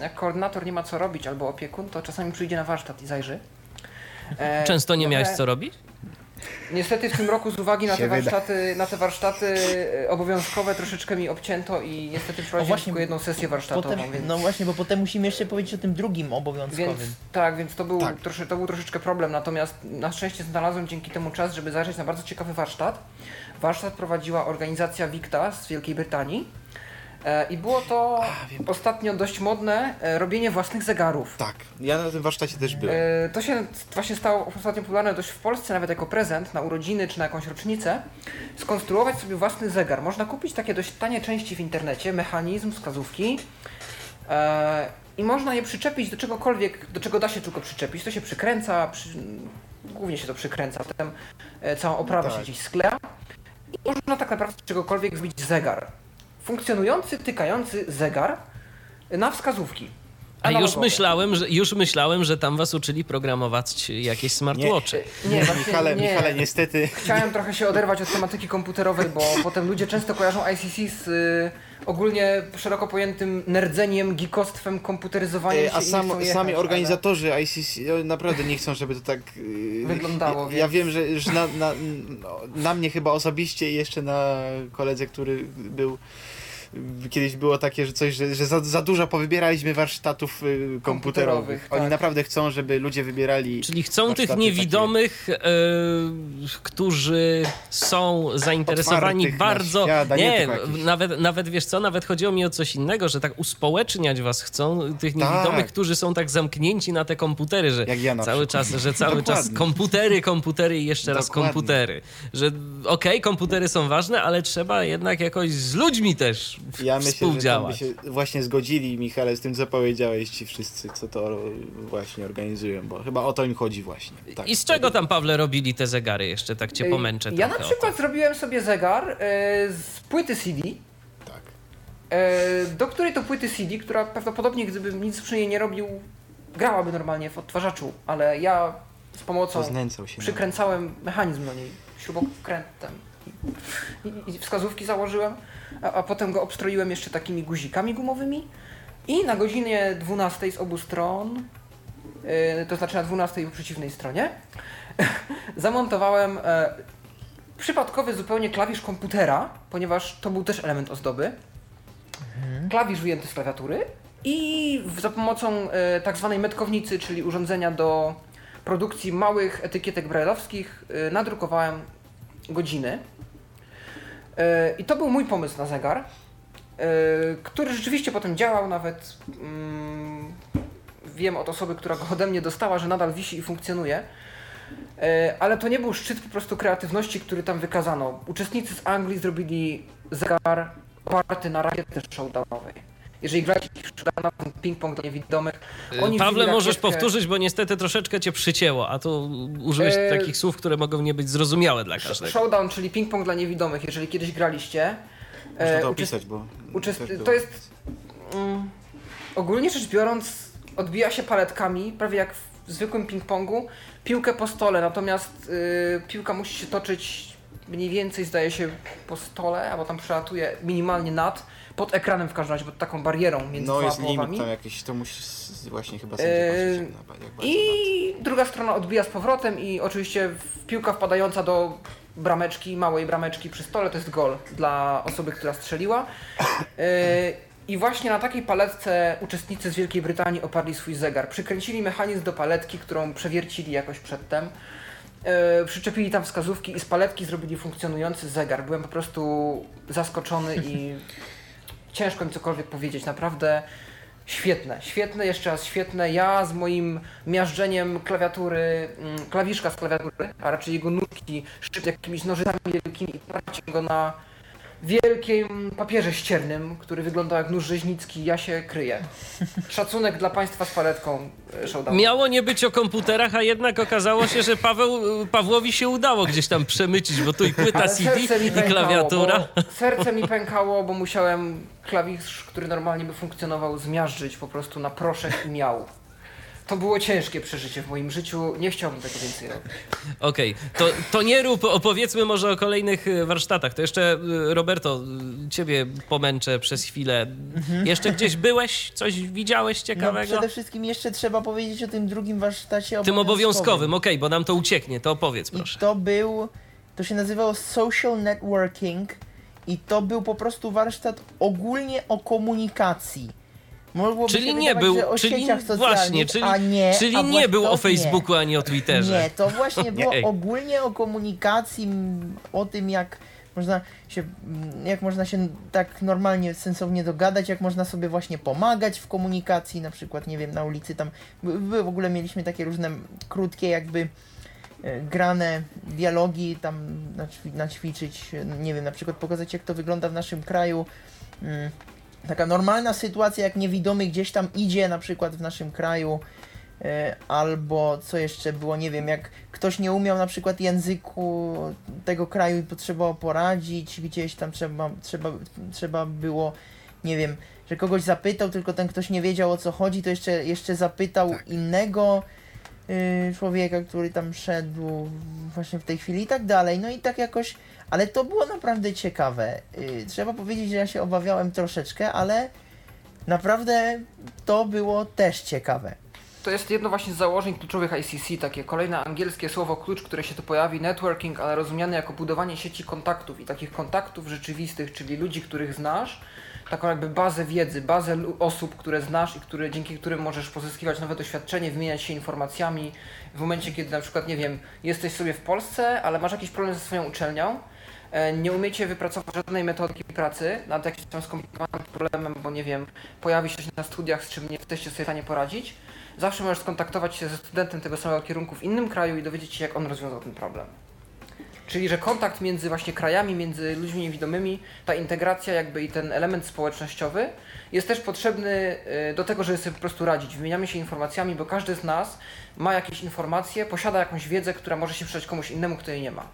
jak koordynator nie ma co robić albo opiekun, to czasami przyjdzie na warsztat i zajrzy. E, Często nie miałeś trochę- co robić? Niestety w tym roku z uwagi na te warsztaty, na te warsztaty e, obowiązkowe troszeczkę mi obcięto i niestety prowadziłem właśnie, tylko jedną sesję warsztatową, Potem, więc... no właśnie, bo potem musimy jeszcze powiedzieć o tym drugim obowiązkowym. Więc tak, więc to był, Tak. Trosze, to był troszeczkę problem, natomiast na szczęście znalazłem dzięki temu czas, żeby zajrzeć na bardzo ciekawy warsztat. Warsztat prowadziła organizacja Victa z Wielkiej Brytanii i było to ostatnio dość modne e, robienie własnych zegarów. Tak, ja na tym warsztacie też byłem. E, To się właśnie stało ostatnio popularne dość w Polsce, nawet jako prezent na urodziny czy na jakąś rocznicę. Skonstruować sobie własny zegar. Można kupić takie dość tanie części w internecie, mechanizm, wskazówki. E, I można je przyczepić do czegokolwiek, do czego da się tylko przyczepić. To się przykręca, przy, głównie się to przykręca, potem e, całą oprawę Tak. się gdzieś skleja. I można tak naprawdę z czegokolwiek zrobić zegar. Funkcjonujący, tykający zegar na wskazówki. A już myślałem, że, już myślałem, że tam was uczyli programować jakieś smartwatche. Nie, właśnie Michale, nie. Michale, niestety Chciałem trochę się oderwać od tematyki komputerowej, bo potem ludzie często kojarzą ICC z y, ogólnie szeroko pojętym nerdzeniem, geekostwem, komputeryzowaniem się E, A i nie sam, chcą jechać, sami ale- organizatorzy ICC no, naprawdę nie chcą, żeby to tak yy, Wyglądało, Ja, ja więc- wiem, że, że na, na, no, na mnie chyba osobiście i jeszcze na koledze, który był kiedyś było takie, że coś, że, że za, za dużo powybieraliśmy warsztatów y, komputerowych. Komputerowych, Oni tak. naprawdę chcą, żeby ludzie wybierali Czyli chcą tych niewidomych, e, którzy są zainteresowani bardzo. nie nie, nawet, nawet wiesz co, nawet chodziło mi o coś innego, że tak uspołeczniać was chcą, tych niewidomych, Tak. którzy są tak zamknięci na te komputery, że Jak ja na cały czas, że cały czas komputery, komputery i jeszcze raz Dokładnie. komputery. Że okej, komputery są ważne, ale trzeba jednak jakoś z ludźmi też Ja myślę, że by się właśnie zgodzili, Michale, z tym, co powiedziałeś ci wszyscy, co to właśnie organizują, bo chyba o to im chodzi właśnie. Tak. I z czego tam, Pawle, robili te zegary? Jeszcze tak cię Ej, pomęczę Ja na przykład zrobiłem sobie zegar y, z płyty CD, Tak. y, do której to płyty CD, która prawdopodobnie gdybym nic przy niej nie robił, grałaby normalnie w odtwarzaczu, ale ja z pomocą przykręcałem mechanizm do niej śrubokrętem i, i wskazówki założyłem, a, a potem go obstroiłem jeszcze takimi guzikami gumowymi i na godzinie 12 z obu stron, yy, to znaczy na 12 po przeciwnej stronie, zamontowałem e, przypadkowy zupełnie klawisz komputera, ponieważ to był też element ozdoby. Klawisz wyjęty z klawiatury i za pomocą e, tak zwanej metkownicy, czyli urządzenia do produkcji małych etykietek brajlowskich, e, nadrukowałem godziny. E, I to był mój pomysł na zegar, e, który rzeczywiście potem działał nawet. Mm, wiem od osoby, która go ode mnie dostała, że nadal wisi i funkcjonuje. E, Ale to nie był szczyt po prostu kreatywności, który tam wykazano. Uczestnicy z Anglii zrobili zegar oparty na rakiety showdownowej. Jeżeli gracie w showdowna, ping-pong dla niewidomych, oni Pawle, możesz rakietkę- powtórzyć, bo niestety troszeczkę cię przycięło, a tu użyłeś E, takich słów, które mogą nie być zrozumiałe dla każdego. Showdown, czyli ping-pong dla niewidomych, jeżeli kiedyś graliście. Można e, to uczest- opisać, bo uczest- to jest mm, ogólnie rzecz biorąc odbija się paletkami, prawie jak w zwykłym ping-pongu, piłkę po stole, natomiast y, piłka musi się toczyć mniej więcej zdaje się po stole, albo tam przelatuje minimalnie nad, pod ekranem w każdym razie, pod taką barierą między No dwoma jest limit połowami. tam jakiś, to musisz właśnie chyba sobie patrzeć, jak, na- jak bardzo I druga strona odbija z powrotem i oczywiście w- piłka wpadająca do brameczki, małej brameczki przy stole to jest gol dla osoby, która strzeliła. Yy, I właśnie na takiej paletce uczestnicy z Wielkiej Brytanii oparli swój zegar. Przykręcili mechanizm do paletki, którą przewiercili jakoś przedtem. Yy, przyczepili tam wskazówki i z paletki zrobili funkcjonujący zegar. Byłem po prostu zaskoczony i ciężko mi cokolwiek powiedzieć. Naprawdę świetne, świetne, jeszcze raz świetne. Ja z moim miażdżeniem klawiatury, mm, klawiszka z klawiatury, a raczej jego nóżki, szczyt jakimiś nożycami wielkimi i go na wielkim papierze ściernym, który wygląda jak nóż rzeźnicki, ja się kryję. Szacunek dla Państwa z paletką e, showdownu. Miało nie być o komputerach, a jednak okazało się, że Paweł, Pawłowi się udało gdzieś tam przemycić, bo tu i płyta CD i pękało, klawiatura. Serce mi pękało, bo musiałem klawisz, który normalnie by funkcjonował, zmiażdżyć po prostu na proszek i miał. To było ciężkie przeżycie w moim życiu. Nie chciałbym tego więcej robić. Okej, to, to nie rób, opowiedzmy może o kolejnych e, warsztatach. To jeszcze, e, Roberto, e, ciebie pomęczę przez chwilę. Jeszcze gdzieś byłeś? Coś widziałeś No ciekawego? przede wszystkim jeszcze trzeba powiedzieć o tym drugim warsztacie Tym obowiązkowym, okej, bo nam to ucieknie, to opowiedz I proszę. to był, to się nazywało social networking i to był po prostu warsztat ogólnie o komunikacji. Mogłoby Czyli nie był, o czyli właśnie, czyli, a nie, czyli a nie był o Facebooku ani o Twitterze. Nie, to właśnie było ogólnie o komunikacji, o tym jak można się, jak można się tak normalnie, sensownie dogadać, jak można sobie właśnie pomagać w komunikacji, na przykład, nie wiem, na ulicy tam, w ogóle mieliśmy takie różne krótkie jakby e, grane dialogi tam naćwi- naćwiczyć, nie wiem, na przykład pokazać jak to wygląda w naszym kraju. Taka normalna sytuacja, jak niewidomy gdzieś tam idzie, na przykład w naszym kraju, e, albo co jeszcze było, nie wiem, jak ktoś nie umiał na przykład języku tego kraju i potrzebował poradzić, gdzieś tam trzeba, trzeba, trzeba było, nie wiem, że kogoś zapytał, tylko ten ktoś nie wiedział o co chodzi, to jeszcze, jeszcze zapytał innego. y, człowieka, który tam szedł właśnie w tej chwili i tak dalej. No i tak jakoś, ale to było naprawdę ciekawe. Y, trzeba powiedzieć, że ja się obawiałem troszeczkę, ale naprawdę to było też ciekawe. To jest jedno właśnie z założeń kluczowych ICC, takie kolejne angielskie słowo klucz, które się tu pojawi, networking, ale rozumiane jako budowanie sieci kontaktów i takich kontaktów rzeczywistych, czyli ludzi, których znasz, taką jakby bazę wiedzy, bazę osób, które znasz i które, dzięki którym możesz pozyskiwać nowe doświadczenie, wymieniać się informacjami w momencie, kiedy na przykład, nie wiem, jesteś sobie w Polsce, ale masz jakiś problem ze swoją uczelnią, e, nie umiecie wypracować żadnej metodiki pracy nad jakimś tam skomplikowanym problemem, bo nie wiem, pojawi się na studiach, z czym nie jesteście sobie w stanie poradzić, zawsze możesz skontaktować się ze studentem tego samego kierunku w innym kraju i dowiedzieć się, jak on rozwiązał ten problem. Czyli, że kontakt między właśnie krajami, między ludźmi niewidomymi, ta integracja jakby i ten element społecznościowy jest też potrzebny y, do tego, żeby sobie po prostu radzić. Wymieniamy się informacjami, bo każdy z nas ma jakieś informacje, posiada jakąś wiedzę, która może się przydać komuś innemu, kto jej nie ma.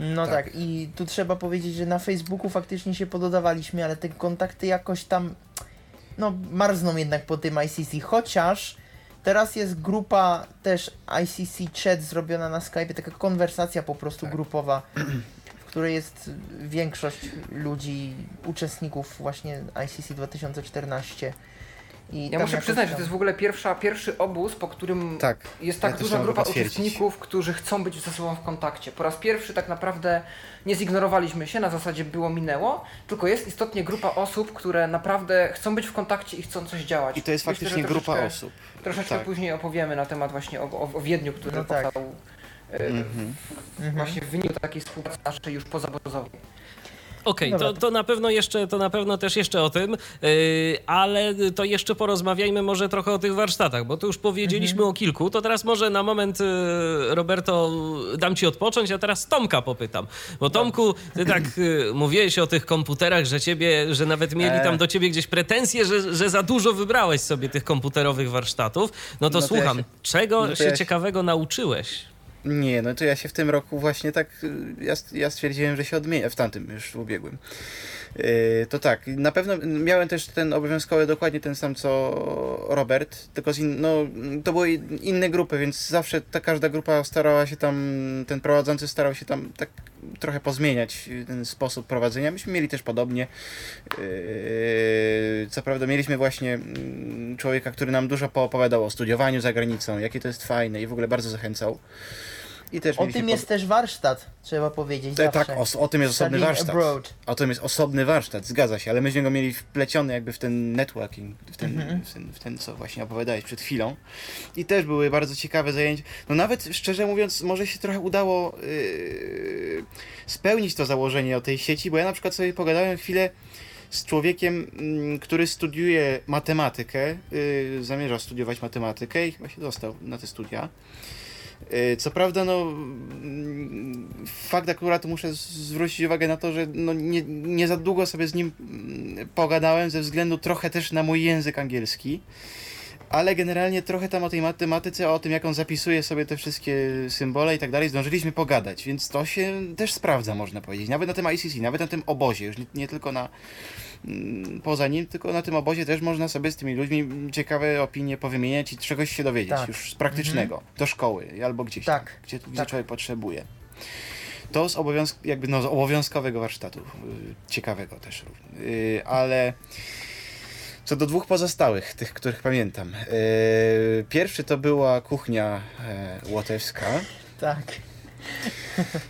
No tak. Tak. i tu trzeba powiedzieć, że na Facebooku faktycznie się pododawaliśmy, ale te kontakty jakoś tam, no, marzną jednak po tym ICC, chociaż teraz jest grupa też ICC chat zrobiona na Skype, taka konwersacja po prostu grupowa, w której jest większość ludzi, uczestników właśnie ICC 2014. I Ja muszę przyznać, że to jest w ogóle pierwsza, pierwszy obóz, po którym Tak. jest tak ja duża grupa uczestników, którzy chcą być ze sobą w kontakcie. Po raz pierwszy tak naprawdę nie zignorowaliśmy się, na zasadzie było minęło, tylko jest istotnie grupa osób, które naprawdę chcą być w kontakcie i chcą coś działać. I to jest Myślę, faktycznie grupa troszeczkę- osób. Troszeczkę Tak. później opowiemy na temat właśnie o, o, o Wiedniu, który No tak. powstał Mhm. Mhm. właśnie w wyniku takiej współpracy naszej już pozawodowej. Okej, Dobra, to, to- to na pewno jeszcze, to na pewno też jeszcze o tym, yy, ale to jeszcze porozmawiajmy może trochę o tych warsztatach, bo tu już powiedzieliśmy Mhm. o kilku, to teraz może na moment, yy, Roberto, dam ci odpocząć, a teraz Tomka popytam. Bo Tomku, ty tak yy, mówiłeś o tych komputerach, że ciebie, że nawet mieli E. tam do ciebie gdzieś pretensje, że, że za dużo wybrałeś sobie tych komputerowych warsztatów. No to No to ja słucham, się- czego no to się ja się- ciekawego nauczyłeś? Nie, no to ja się w tym roku właśnie tak, y, ja, ja stwierdziłem, że się odmienię, w tamtym już w ubiegłym, Yy, To tak, na pewno miałem też ten obowiązkowy dokładnie ten sam co Robert, tylko z in, no, to były inne grupy, więc zawsze ta każda grupa starała się tam, ten prowadzący starał się tam tak trochę pozmieniać ten sposób prowadzenia. Myśmy mieli też podobnie. Yy, Co prawda mieliśmy właśnie mm, człowieka, który nam dużo poopowiadał o studiowaniu za granicą, jakie to jest fajne i w ogóle bardzo zachęcał. I też O tym jest też warsztat, trzeba powiedzieć zawsze. Tak, o, o tym jest osobny Studying warsztat. abroad. O tym jest osobny warsztat, zgadza się, ale myśmy go mieli wpleciony jakby w ten networking, w ten, Mhm. w ten, w ten co właśnie opowiadałeś przed chwilą. I też były bardzo ciekawe zajęcia. No nawet szczerze mówiąc, może się trochę udało yy, spełnić to założenie o tej sieci, bo ja na przykład sobie pogadałem chwilę z człowiekiem, mm, który studiuje matematykę, yy, zamierza studiować matematykę i chyba się dostał na te studia. Yy, Co prawda, no, fakt akurat muszę zwrócić uwagę na to, że no, nie, nie za długo sobie z nim mm, pogadałem, ze względu trochę też na mój język angielski. Ale generalnie trochę tam o tej matematyce, o tym jak on zapisuje sobie te wszystkie symbole i tak dalej, zdążyliśmy pogadać, więc to się też sprawdza, można powiedzieć. Nawet na tym ICC, nawet na tym obozie, już nie, nie tylko na poza nim, tylko na tym obozie też można sobie z tymi ludźmi ciekawe opinie powymieniać i czegoś się dowiedzieć, Tak. już z praktycznego, do szkoły albo gdzieś Tak, tam, gdzie, gdzie tak. człowiek potrzebuje. To z, obowiązk, jakby no, z obowiązkowego warsztatu, y, ciekawego też, y, ale co do dwóch pozostałych, tych, których pamiętam. y, pierwszy to była kuchnia e, łotewska. Tak.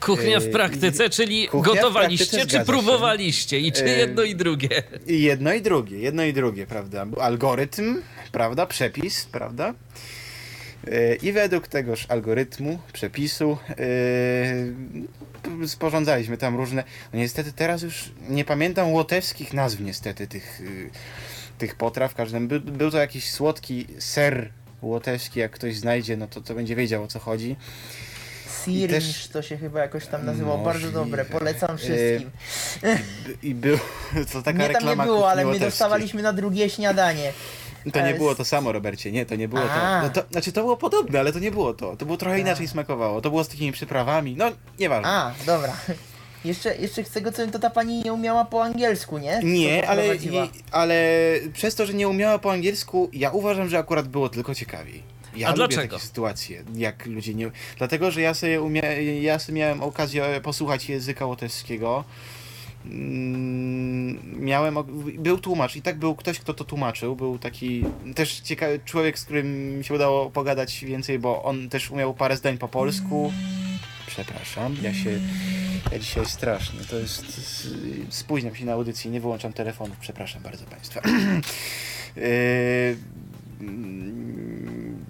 Kuchnia w Yy, praktyce, czyli kuchnia gotowaliście, praktyce, czy próbowaliście? I czy Yy, jedno i drugie? Jedno i drugie, jedno i drugie, prawda? Algorytm, prawda? Przepis, prawda? Yy, I według tegoż algorytmu, przepisu, yy, sporządzaliśmy tam różne. No niestety teraz już nie pamiętam łotewskich nazw, niestety, tych, yy, tych potraw. Każdym był, był to jakiś słodki ser łotewski, jak ktoś znajdzie, no to, to będzie wiedział o co chodzi. Sirish też- to się chyba jakoś tam nazywało. Bardzo Możliwe. dobre, polecam Yy, wszystkim. I był to taka Mnie tam reklama nie było, ale my dostawaliśmy na drugie śniadanie. To nie Ale było to samo, Robercie, nie, to nie było to. No to. Znaczy, to było podobne, ale to nie było to. To było trochę inaczej smakowało. To było z takimi przyprawami. No, nieważne. A, dobra. Jeszcze, jeszcze z tego co wiem, to ta pani nie umiała po angielsku, nie? Nie, ale, i, ale przez to, że nie umiała po angielsku, ja uważam, że akurat było tylko ciekawiej. Ja A lubię dlaczego? takie sytuacje, jak ludzie nie... Dlatego, że ja sobie, umia... ja sobie miałem okazję posłuchać języka łotewskiego. Mm, Miałem, był tłumacz i tak był ktoś, kto to tłumaczył, był taki też ciekawy człowiek, z którym mi się udało pogadać więcej, bo on też umiał parę zdań po polsku. Przepraszam, ja się, ja dzisiaj strasznie, to jest, spóźniam się na audycję, nie wyłączam telefonów, przepraszam bardzo Państwa. Yy,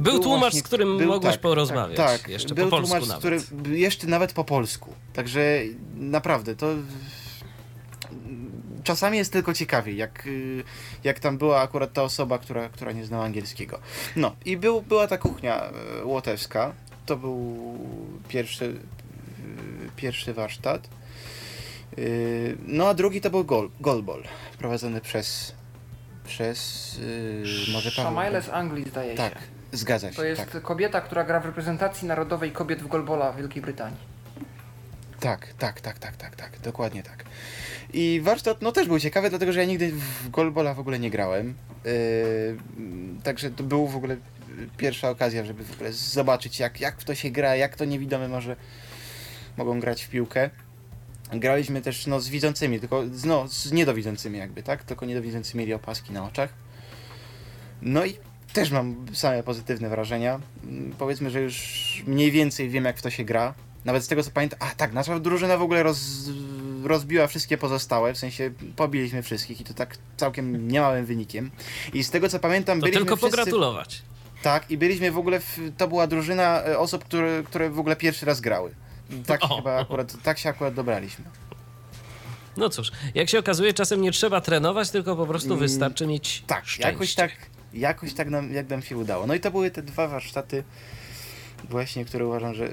mm, Był tłumacz, właśnie- z którym był- mogłeś tak, porozmawiać. Tak, tak. Jeszcze był po polsku tłumacz, nawet. który jeszcze nawet po polsku. Także naprawdę to czasami jest tylko ciekawiej, jak, y, jak tam była akurat ta osoba, która, która nie znała angielskiego. No i był, była ta kuchnia e, łotewska. To był pierwszy, y, pierwszy warsztat. Y, No a drugi to był gol, golbol, prowadzony przez przez y, może Paweł. Szamajle z Anglii zdaje Tak, się. Zgadza się. To jest tak. kobieta, która gra w reprezentacji narodowej kobiet w golbola w Wielkiej Brytanii. Tak, tak, tak, tak, tak, tak, dokładnie tak. I warsztat, no też był ciekawy, dlatego że ja nigdy w golbola w ogóle nie grałem. Yy, także to był w ogóle pierwsza okazja, żeby w ogóle zobaczyć, jak, jak w to się gra, jak to niewidome może mogą grać w piłkę. Graliśmy też no, z widzącymi, tylko z- no, z niedowidzącymi jakby, tak? Tylko niedowidzący mieli opaski na oczach. No i też mam same pozytywne wrażenia. Mm, Powiedzmy, że już mniej więcej wiem, jak w to się gra. Nawet z tego co pamiętam, a tak, nasza drużyna w ogóle roz, rozbiła wszystkie pozostałe, w sensie pobiliśmy wszystkich i to tak całkiem niemałym wynikiem. I z tego co pamiętam, To byliśmy tylko wszyscy... pogratulować. Tak, i byliśmy w ogóle, w, to była drużyna e, osób, które, które w ogóle pierwszy raz grały. Tak O. chyba akurat, tak się akurat dobraliśmy. No cóż, jak się okazuje, czasem nie trzeba trenować, tylko po prostu Mm, wystarczy mieć Tak, szczęście. jakoś tak, jakoś tak nam, jak nam się udało. No i to były te dwa warsztaty właśnie, które uważam, że,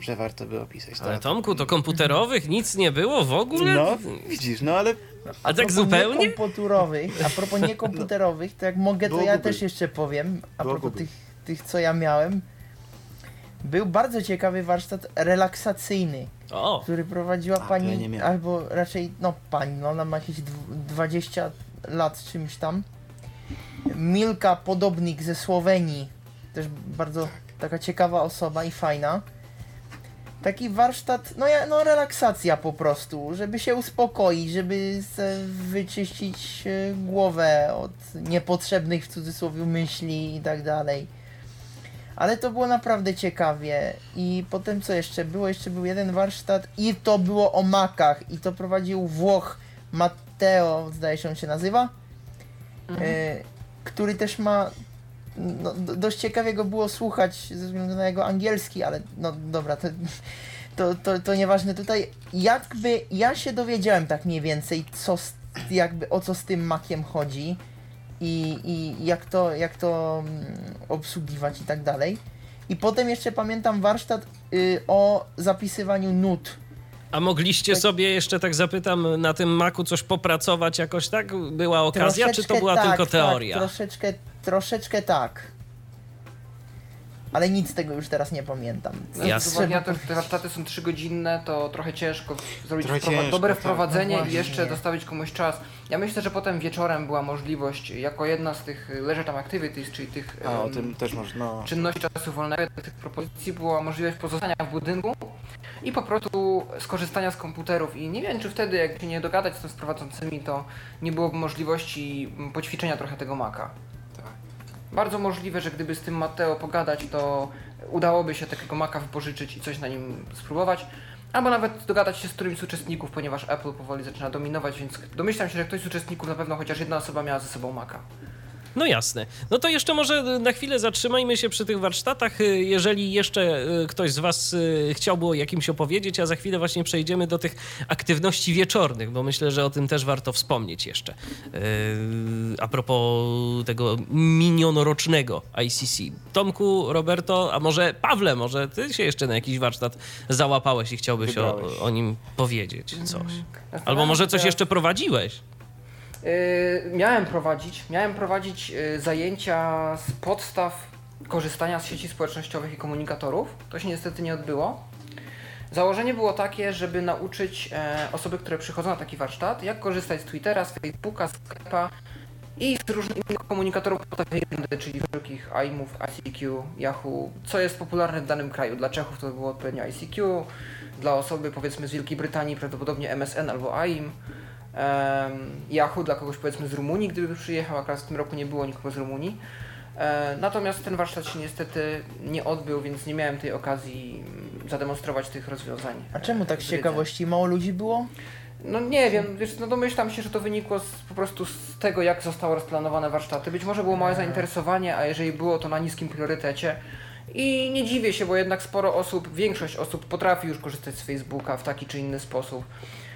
że warto by opisać. Ale To- Tomku, to komputerowych nic nie było w ogóle? No, widzisz, no ale A tak propos zupełnie? Niekomputerowych, a propos niekomputerowych, to jak mogę, to Było ja Google. też jeszcze powiem. A Było propos Google. tych, tych, co ja miałem. był bardzo ciekawy warsztat relaksacyjny, O, który prowadziła A, pani, ja albo raczej, no pani, no ona ma jakieś dw- 20 lat czymś tam. Milka Podobnik ze Słowenii, też bardzo taka ciekawa osoba i fajna. Taki warsztat, no, ja, no relaksacja po prostu, żeby się uspokoić, żeby wyczyścić e, głowę od niepotrzebnych w cudzysłowie myśli i tak dalej. Ale to było naprawdę ciekawie. I potem co jeszcze było? Jeszcze był jeden warsztat i to było o makach i to prowadził Włoch Matteo, zdaje się on się nazywa, e, który też ma no, do- dość ciekawie go było słuchać ze względu na jego angielski, ale no dobra, to, to, to, to nieważne tutaj. Jakby ja się dowiedziałem tak mniej więcej, co z, jakby o co z tym makiem chodzi i, i jak to, jak to mm, obsługiwać i tak dalej. I potem jeszcze pamiętam warsztat y, o zapisywaniu nut. A mogliście Tak. sobie jeszcze, tak zapytam, na tym maku coś popracować jakoś tak? Była okazja, czy to Troszeczkę była tak, tylko tak, teoria? troszeczkę, troszeczkę tak. Ale nic z tego już teraz nie pamiętam. Jasne. Z na to, że te warsztaty są trzygodzinne, to trochę ciężko zrobić Trochę wprowa- ciężko, dobre tak. wprowadzenie No i jeszcze dostawić komuś czas. Ja myślę, że potem wieczorem była możliwość, jako jedna z tych leisure time activities, czyli tych A, o em, tym też można, no. czynności czasu wolnego, tych propozycji była możliwość pozostania w budynku i po prostu skorzystania z komputerów. I nie wiem, czy wtedy, jak się nie dogadać z tym prowadzącymi, to nie byłoby możliwości poćwiczenia trochę tego maka. Bardzo możliwe, że gdyby z tym Mateo pogadać, to udałoby się takiego maka wypożyczyć i coś na nim spróbować. Albo nawet dogadać się z którymś z uczestników, ponieważ Apple powoli zaczyna dominować, więc domyślam się, że ktoś z uczestników na pewno chociaż jedna osoba miała ze sobą maka. No jasne. No to jeszcze może na chwilę zatrzymajmy się przy tych warsztatach. Y, Jeżeli jeszcze y, ktoś z Was y, chciałby o jakimś opowiedzieć, a za chwilę właśnie przejdziemy do tych aktywności wieczornych, bo myślę, że o tym też warto wspomnieć jeszcze. A propos tego minionorocznego ICC. Tomku, Roberto, a może Pawle, może Ty się jeszcze na jakiś warsztat załapałeś i chciałbyś o, o nim powiedzieć coś. Albo Zastanawiam może coś jeszcze prowadziłeś. Yy, miałem prowadzić, miałem prowadzić yy, zajęcia z podstaw korzystania z sieci społecznościowych i komunikatorów. To się niestety nie odbyło. Założenie było takie, żeby nauczyć e, osoby, które przychodzą na taki warsztat, jak korzystać z Twittera, z Facebooka, z Skype'a i z różnych innych komunikatorów potajemnych, czyli wszelkich IMów, ICQ, Yahoo, co jest popularne w danym kraju. Dla Czechów to było odpowiednio ICQ, dla osoby powiedzmy z Wielkiej Brytanii prawdopodobnie MSN albo AIM. Yahoo dla kogoś powiedzmy z Rumunii, gdyby przyjechał, akurat w tym roku nie było nikogo z Rumunii. E, Natomiast ten warsztat się niestety nie odbył, więc nie miałem tej okazji zademonstrować tych rozwiązań. A czemu tak z Wiedzy. ciekawości mało ludzi było? No nie wiem, wiesz, no domyślam się, że to wynikło z, po prostu z tego, jak zostały rozplanowane warsztaty. Być może było małe zainteresowanie, a jeżeli było, to na niskim priorytecie. I nie dziwię się, bo jednak sporo osób, większość osób potrafi już korzystać z Facebooka w taki czy inny sposób.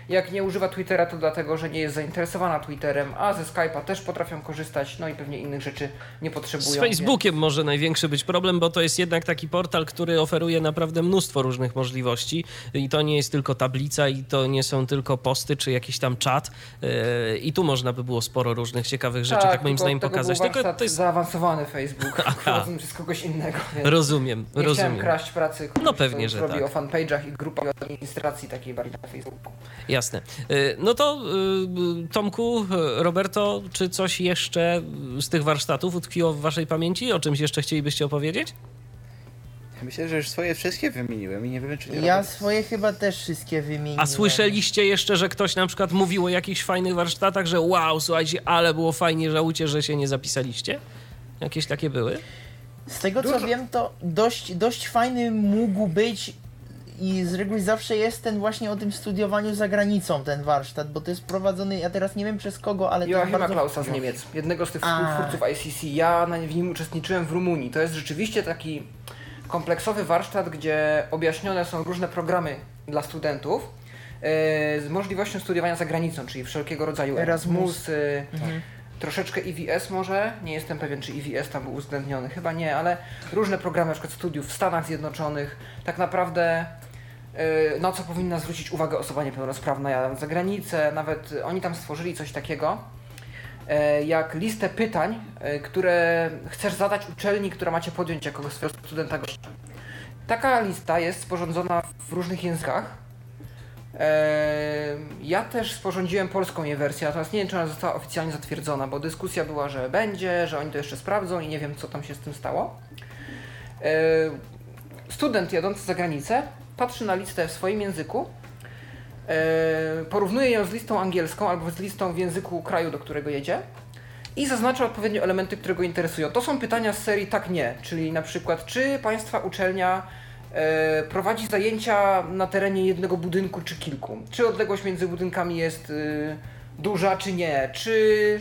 Jak nie używa Twittera, to dlatego, że nie jest zainteresowana Twitterem, a ze Skype'a też potrafią korzystać, no i pewnie innych rzeczy nie potrzebują. Z Facebookiem może największy być problem, bo to jest jednak taki portal, który oferuje naprawdę mnóstwo różnych możliwości i to nie jest tylko tablica i to nie są tylko posty czy jakiś tam czat Yy, i tu można by było sporo różnych ciekawych rzeczy, tak, moim tylko zdaniem pokazać. Tylko to jest... zaawansowany Facebook, prowadzony przez kogoś innego, więc Rozumiem, nie chciałem rozumiem. kraść pracy, No pewnie, że robi tak. o fanpage'ach i grupach administracji takiej bardziej na Facebooku. Jasne. Yy, No to yy, Tomku, Roberto, czy coś jeszcze z tych warsztatów utkwiło w waszej pamięci? O czymś jeszcze chcielibyście opowiedzieć? Ja myślę, że już swoje wszystkie wymieniłem i nie wiem, czy nie Ja robię- swoje chyba też wszystkie wymieniłem. A słyszeliście jeszcze, że ktoś na przykład mówił o jakichś fajnych warsztatach, że wow, słuchajcie, ale było fajnie, żałujcie, że się nie zapisaliście? Jakieś takie były? Z tego co Dużo- wiem, to dość, dość fajny mógł być i z reguły zawsze jest ten właśnie o tym studiowaniu za granicą ten warsztat, bo to jest prowadzony, ja teraz nie wiem przez kogo, ale Joachima bardzo... Klausa z Niemiec, jednego z tych współtwórców ICC. Ja na, w nim uczestniczyłem w Rumunii. To jest rzeczywiście taki kompleksowy warsztat, gdzie objaśnione są różne programy dla studentów e, z możliwością studiowania za granicą, czyli wszelkiego rodzaju Erasmus. Erasmusy, Mhm. troszeczkę EVS może, nie jestem pewien czy EVS tam był uwzględniony, chyba nie, ale różne programy na przykład studiów w Stanach Zjednoczonych, tak naprawdę na co powinna zwrócić uwagę osoba niepełnosprawna jadąc za granicę, nawet y, oni tam stworzyli coś takiego, e, jak listę pytań, e, które chcesz zadać uczelni, która macie podjąć jako swojego studenta gościa. Taka lista jest sporządzona w różnych językach. Ja też sporządziłem polską jej wersję, natomiast nie wiem, czy ona została oficjalnie zatwierdzona, bo dyskusja była, że będzie, że oni to jeszcze sprawdzą i nie wiem, co tam się z tym stało. Student jadący za granicę patrzy na listę w swoim języku, eee, porównuje ją z listą angielską albo z listą w języku kraju, do którego jedzie i zaznacza odpowiednio elementy, które go interesują. To są pytania z serii tak nie, czyli na przykład czy Państwa uczelnia e, prowadzi zajęcia na terenie jednego budynku czy kilku? Czy odległość między budynkami jest y, duża czy nie? Czy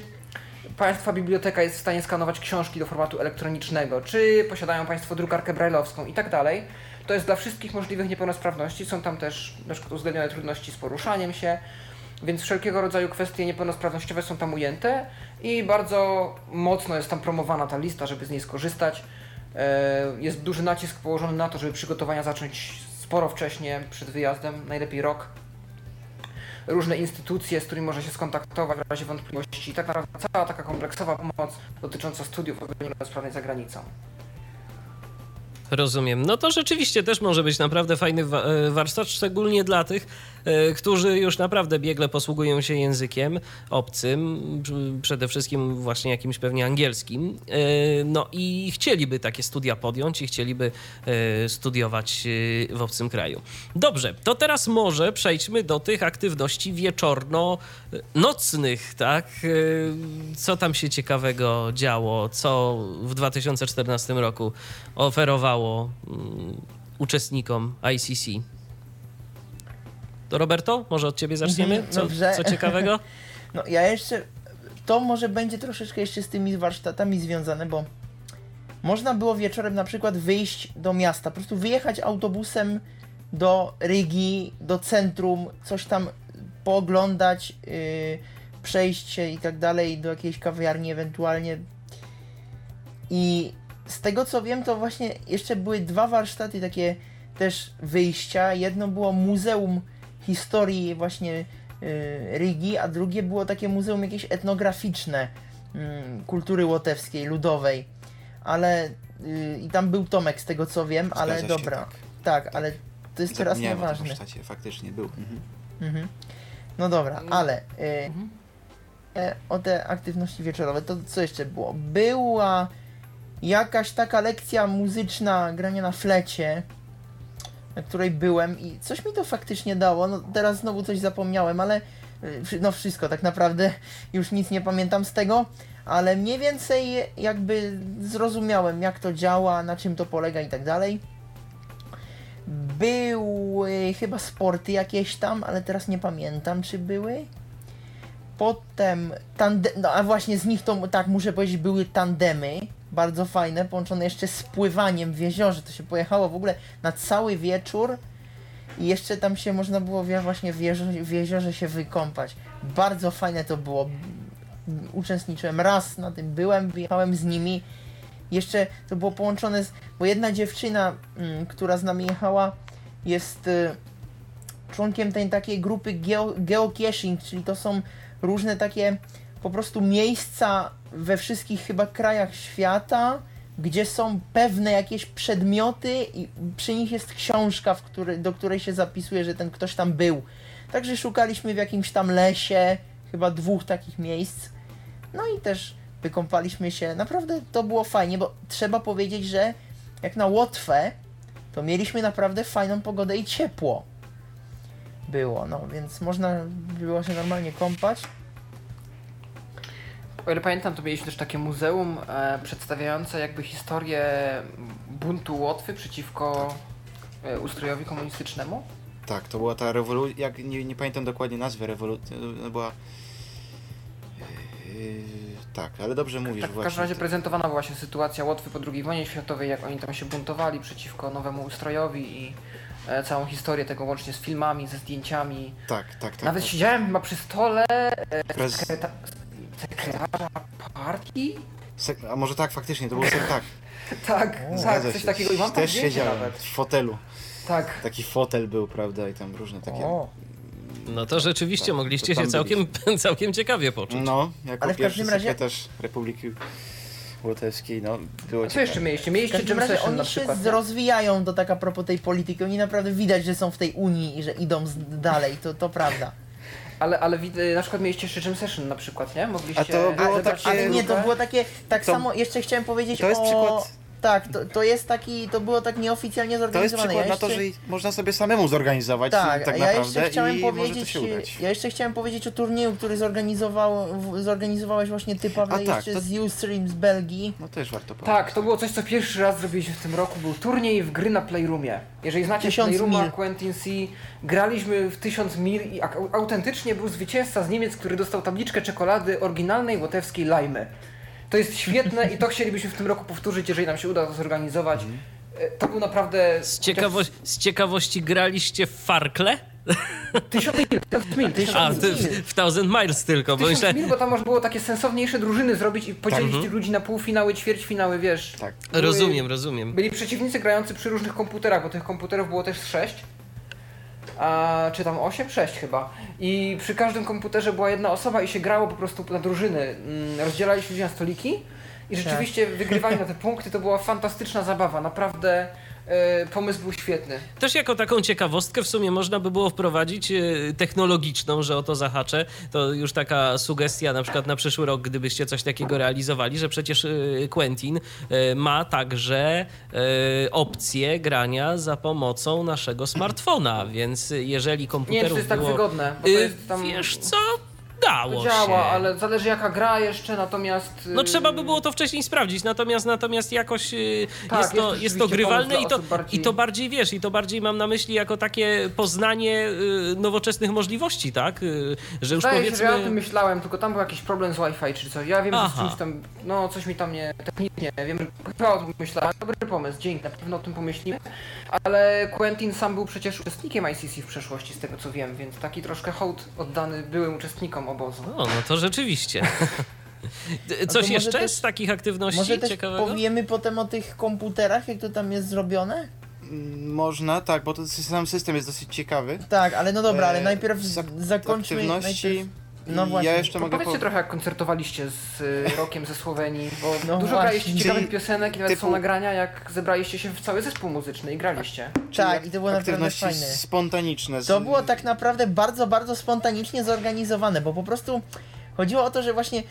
Państwa biblioteka jest w stanie skanować książki do formatu elektronicznego? Czy posiadają Państwo drukarkę brajlowską i tak dalej? To jest dla wszystkich możliwych niepełnosprawności. Są tam też na przykład uwzględnione trudności z poruszaniem się, więc wszelkiego rodzaju kwestie niepełnosprawnościowe są tam ujęte i bardzo mocno jest tam promowana ta lista, żeby z niej skorzystać. E, Jest duży nacisk położony na to, żeby przygotowania zacząć sporo wcześniej, przed wyjazdem, najlepiej rok. Różne instytucje, z którymi może się skontaktować w razie wątpliwości. Tak naprawdę cała taka kompleksowa pomoc dotycząca studiów osoby niepełnosprawnej za granicą. Rozumiem. No to rzeczywiście też może być naprawdę fajny e, warsztat, szczególnie dla tych, którzy już naprawdę biegle posługują się językiem obcym, przede wszystkim właśnie jakimś pewnie angielskim. E, No i chcieliby takie studia podjąć i chcieliby e, studiować e, w obcym kraju. Dobrze, to teraz może przejdźmy do tych aktywności wieczorno-nocnych, tak? E, Co tam się ciekawego działo, co w 2014 roku oferowało mm, uczestnikom ICC. To Roberto, może od ciebie zaczniemy? Mhm, Co, co ciekawego? No ja jeszcze. To może będzie troszeczkę jeszcze z tymi warsztatami związane, bo można było wieczorem na przykład wyjść do miasta, po prostu wyjechać autobusem do Rygi, do centrum, coś tam pooglądać, yy, przejść się i tak dalej, do jakiejś kawiarni ewentualnie. I z tego co wiem, to właśnie jeszcze były dwa warsztaty takie też wyjścia. Jedno było Muzeum Historii właśnie y, Rygi, a drugie było takie muzeum jakieś etnograficzne mm, kultury łotewskiej, ludowej. Ale y, i tam był Tomek z tego co wiem, ale Zgadza się, dobra. tak. Tak, ale to jest teraz nieważne. warsztacie, faktycznie był. Mhm. Mhm. No dobra, Mm. ale y, Mhm. e, o te aktywności wieczorowe, to co jeszcze było? Była jakaś taka lekcja muzyczna grania na flecie, na której byłem i coś mi to faktycznie dało. No teraz znowu coś zapomniałem, ale y, no wszystko tak naprawdę już nic nie pamiętam z tego, ale mniej więcej jakby zrozumiałem jak to działa, na czym to polega i tak dalej. Były chyba sporty jakieś tam, ale teraz nie pamiętam czy były. Potem tande- no a właśnie z nich to tak muszę powiedzieć były tandemy, bardzo fajne, połączone jeszcze z pływaniem w jeziorze. To się pojechało w ogóle na cały wieczór i jeszcze tam się można było właśnie w, jeżo- w jeziorze się wykąpać. Bardzo fajne to było. Uczestniczyłem raz na tym, byłem, wyjechałem z nimi. Jeszcze to było połączone z. Bo jedna dziewczyna, mm, która z nami jechała, jest y, członkiem tej takiej grupy geo, geocaching, czyli to są różne takie po prostu miejsca we wszystkich chyba krajach świata, gdzie są pewne jakieś przedmioty i przy nich jest książka, w której, do której się zapisuje, że ten ktoś tam był. Także szukaliśmy w jakimś tam lesie, chyba dwóch takich miejsc. No i też wykąpaliśmy się. Naprawdę to było fajnie, bo trzeba powiedzieć, że jak na Łotwę, to mieliśmy naprawdę fajną pogodę i ciepło było, no więc można było się normalnie kąpać. O ile pamiętam, to mieliśmy też takie muzeum e, przedstawiające jakby historię buntu Łotwy przeciwko e, ustrojowi komunistycznemu. Tak, to była ta rewolucja, jak nie, nie pamiętam dokładnie nazwy rewolucji, była... Yy, tak, ale dobrze mówisz Tak, w każdym razie prezentowana była właśnie sytuacja Łotwy po II wojnie światowej, jak oni tam się buntowali przeciwko nowemu ustrojowi i e, całą historię tego łącznie z filmami, ze zdjęciami. Tak, tak, tak. Nawet tak. siedziałem chyba przy stole Prez... sekreta- sekretarza partii? Sek- A może tak, faktycznie, to był ser, tak. Tak, tak, Zgadza coś się. takiego. I mam tam Też zdjęcie siedziałem nawet. w fotelu. Tak. Taki fotel był, prawda, i tam różne takie... O, No to rzeczywiście tak, mogliście to się całkiem, całkiem ciekawie poczuć. No, jako Ale w pierwszy każdym razie- sekretarz Republiki łotewskiej, no było A co ciekawe. jeszcze mieliście? W Mieliście każdym razie Session oni się przykład, z- nie? rozwijają do taka propos tej polityki. Oni naprawdę widać, że są w tej Unii i że idą z, dalej, to, to prawda. Ale, ale wid- na przykład mieliście jeszcze Jam Session na przykład, nie? Mogliście... A to było zebrać takie- Ale nie, to było takie, tak To- samo, jeszcze chciałem powiedzieć to jest o... przykład- Tak, to, to jest taki, to było tak nieoficjalnie To jest zorganizowane. przykład ja na to, jeszcze... że można sobie samemu zorganizować Tak, tak a ja naprawdę jeszcze chciałem i może to powiedzieć, się udać. ja jeszcze chciałem powiedzieć o turnieju, który zorganizował, zorganizowałeś właśnie ty, Pawle, A tak, jeszcze to- z Ustream z Belgii. No też warto powiedzieć. Tak, to było coś, co pierwszy raz zrobiliśmy w tym roku. Był turniej w gry na Playroomie. Jeżeli znacie Tysiąc Playrooma, mil. Quentin C, graliśmy w 1000 mil i autentycznie był zwycięzca z Niemiec, który dostał tabliczkę czekolady oryginalnej łotewskiej Lajmy. To jest świetne i to chcielibyśmy w tym roku powtórzyć, jeżeli nam się uda to zorganizować. Mhm. E, To był naprawdę... Z, ciekawo z ciekawości graliście w Farkle? Tysiąc mil, tysiąc mil, tysiąc A, mil. ty, w, w Thousand Miles tylko, bo Tysiąc myślę... mil, bo tam można było takie sensowniejsze drużyny zrobić i podzielić Tak. tych ludzi na półfinały, ćwierćfinały, wiesz. Tak. Były- Rozumiem, rozumiem. Byli przeciwnicy grający przy różnych komputerach, bo tych komputerów było też 6. A, czy tam 8? 6 chyba. I przy każdym komputerze była jedna osoba i się grało po prostu na drużyny. Mm, Rozdzielaliśmy się na stoliki i rzeczywiście wygrywali na te punkty. To była fantastyczna zabawa. Naprawdę pomysł był świetny. Też jako taką ciekawostkę w sumie można by było wprowadzić e, technologiczną, że o to zahaczę. To już taka sugestia na przykład na przyszły rok, gdybyście coś takiego realizowali, że przecież e, Quentin e, ma także e, opcję grania za pomocą naszego smartfona, więc jeżeli Nie komputerów czy to jest tak było... wygodne. Bo to E, jest tam... Wiesz co? Dało działa, się. ale zależy jaka gra jeszcze, natomiast... No y, trzeba by było to wcześniej sprawdzić, natomiast natomiast jakoś y, Tak, jest, to, jest jest to grywalne i to, bardziej- i to bardziej wiesz, i to bardziej mam na myśli jako takie poznanie y, nowoczesnych możliwości, tak? Że już Zdaje się, że ja o tym powiedzmy. myślałem, tylko tam był jakiś problem z Wi-Fi czy coś. Ja wiem, że z czymś tam, no coś mi tam nie, technicznie, wiem, chyba o tym myślałem. Dobry pomysł, dzięki, na pewno o tym pomyślimy. Ale Quentin sam był przecież uczestnikiem ICC w przeszłości, z tego co wiem, więc taki troszkę hołd oddany byłym uczestnikom obozu. O, no to rzeczywiście. Coś może jeszcze też- z takich aktywności Może też ciekawego? powiemy potem o tych komputerach, jak to tam jest zrobione? Mm, Można, tak, bo to sam system jest dosyć ciekawy. Tak, ale no dobra, ale E, najpierw z ak- zakończmy... aktywności. Najpierw... No właśnie. Ja jeszcze mogę powiedzcie po... trochę jak koncertowaliście z y, rokiem ze Słowenii, bo No dużo właśnie. graliście ciekawych Czyli piosenek i nawet są typu- nagrania, jak zebraliście się w cały zespół muzyczny i graliście. Tak, i to było naprawdę fajne. spontaniczne. z- To było tak naprawdę bardzo, bardzo spontanicznie zorganizowane, bo po prostu chodziło o to, że właśnie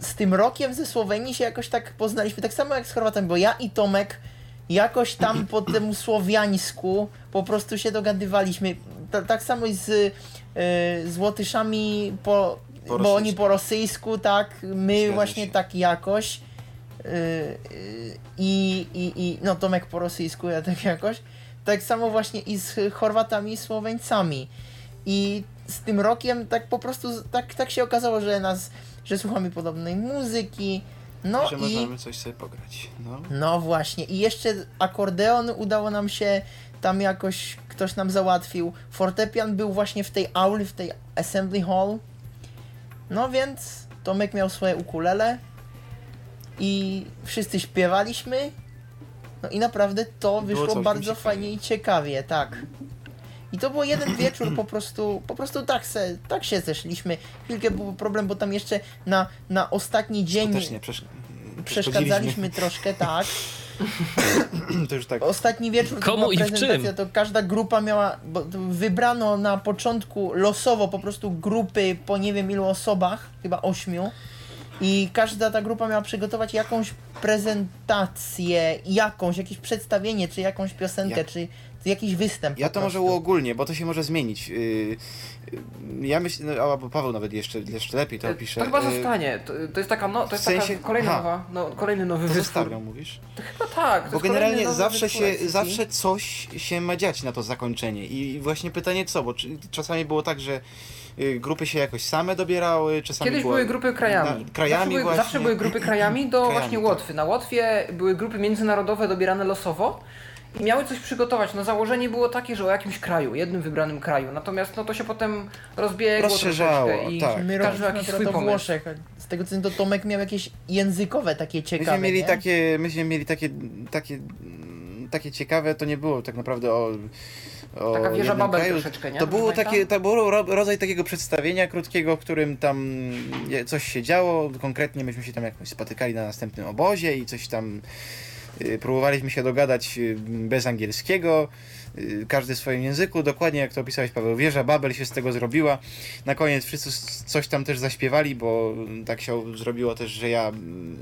z tym rokiem ze Słowenii się jakoś tak poznaliśmy, tak samo jak z Chorwatami, bo ja i Tomek jakoś tam po temu słowiańsku po prostu się dogadywaliśmy. Ta, tak samo i z, y, z Łotyszami po, Po bo oni po rosyjsku, tak, my Zgadza właśnie się. tak jakoś. Y, y, I, i, I no Tomek po rosyjsku, ja tak jakoś. Tak samo właśnie i z Chorwatami i Słoweńcami. I z tym rokiem tak po prostu tak, tak się okazało, że nas, że słuchamy podobnej muzyki. No że i możemy coś sobie pograć. No. no właśnie. I jeszcze akordeon udało nam się tam jakoś ktoś nam załatwił. Fortepian był właśnie w tej auli, w tej assembly hall. No więc Tomek miał swoje ukulele i wszyscy śpiewaliśmy. No i naprawdę to wyszło bardzo fajnie i ciekawie, tak. I to był jeden wieczór, po prostu, po prostu tak, se, tak się zeszliśmy. Chwilkę był problem, bo tam jeszcze na, na ostatni dzień przeszkadzaliśmy troszkę, tak. To już tak. Ostatni wieczór to Komu i w czym? to każda grupa miała, bo wybrano na początku losowo po prostu grupy po nie wiem ilu osobach, chyba ośmiu. I każda ta grupa miała przygotować jakąś prezentację, jakąś, jakieś przedstawienie, czy jakąś piosenkę, Ja- czy jakiś występ. Ja to może prostu. uogólnię, bo to się może zmienić. Yy, yy, Ja myślę, no, albo Paweł nawet jeszcze, jeszcze lepiej to opisze. To chyba Yy, zostanie. To, to jest taka, no, to jest w sensie- taka kolejna nowa, no, kolejny nowy To występ. zostawiam, mówisz? No tak, to Bo generalnie zawsze się, zawsze coś się ma dziać na to zakończenie. I właśnie pytanie co, bo czasami było tak, że y, grupy się jakoś same dobierały, czasami Kiedyś było, były grupy krajami. Na, krajami zawsze, były, właśnie. zawsze były grupy krajami do Krajami, właśnie tak. Łotwy. Na Łotwie były grupy międzynarodowe dobierane losowo miały coś przygotować. No założenie było takie, że o jakimś kraju, jednym wybranym kraju. Natomiast no to się potem rozbiegło Rozszerzało, troszeczkę i tak. My każdy jakiś swój pomysł. Włoszech. Z tego co to Tomek miał jakieś językowe takie ciekawe, Myśmy mieli nie? takie, myśmy mieli takie, takie, takie ciekawe, to nie było tak naprawdę o, o Taka wieża Babel kraju. troszeczkę, nie? To było, takie, to był ro- rodzaj takiego przedstawienia krótkiego, w którym tam coś się działo. Konkretnie myśmy się tam jakoś spotykali na następnym obozie i coś tam próbowaliśmy się dogadać y, bez angielskiego. Y, Każdy w swoim języku, dokładnie jak to opisałeś Paweł, wieża Babel się z tego zrobiła. Na koniec wszyscy coś tam też zaśpiewali, bo tak się zrobiło też, że ja,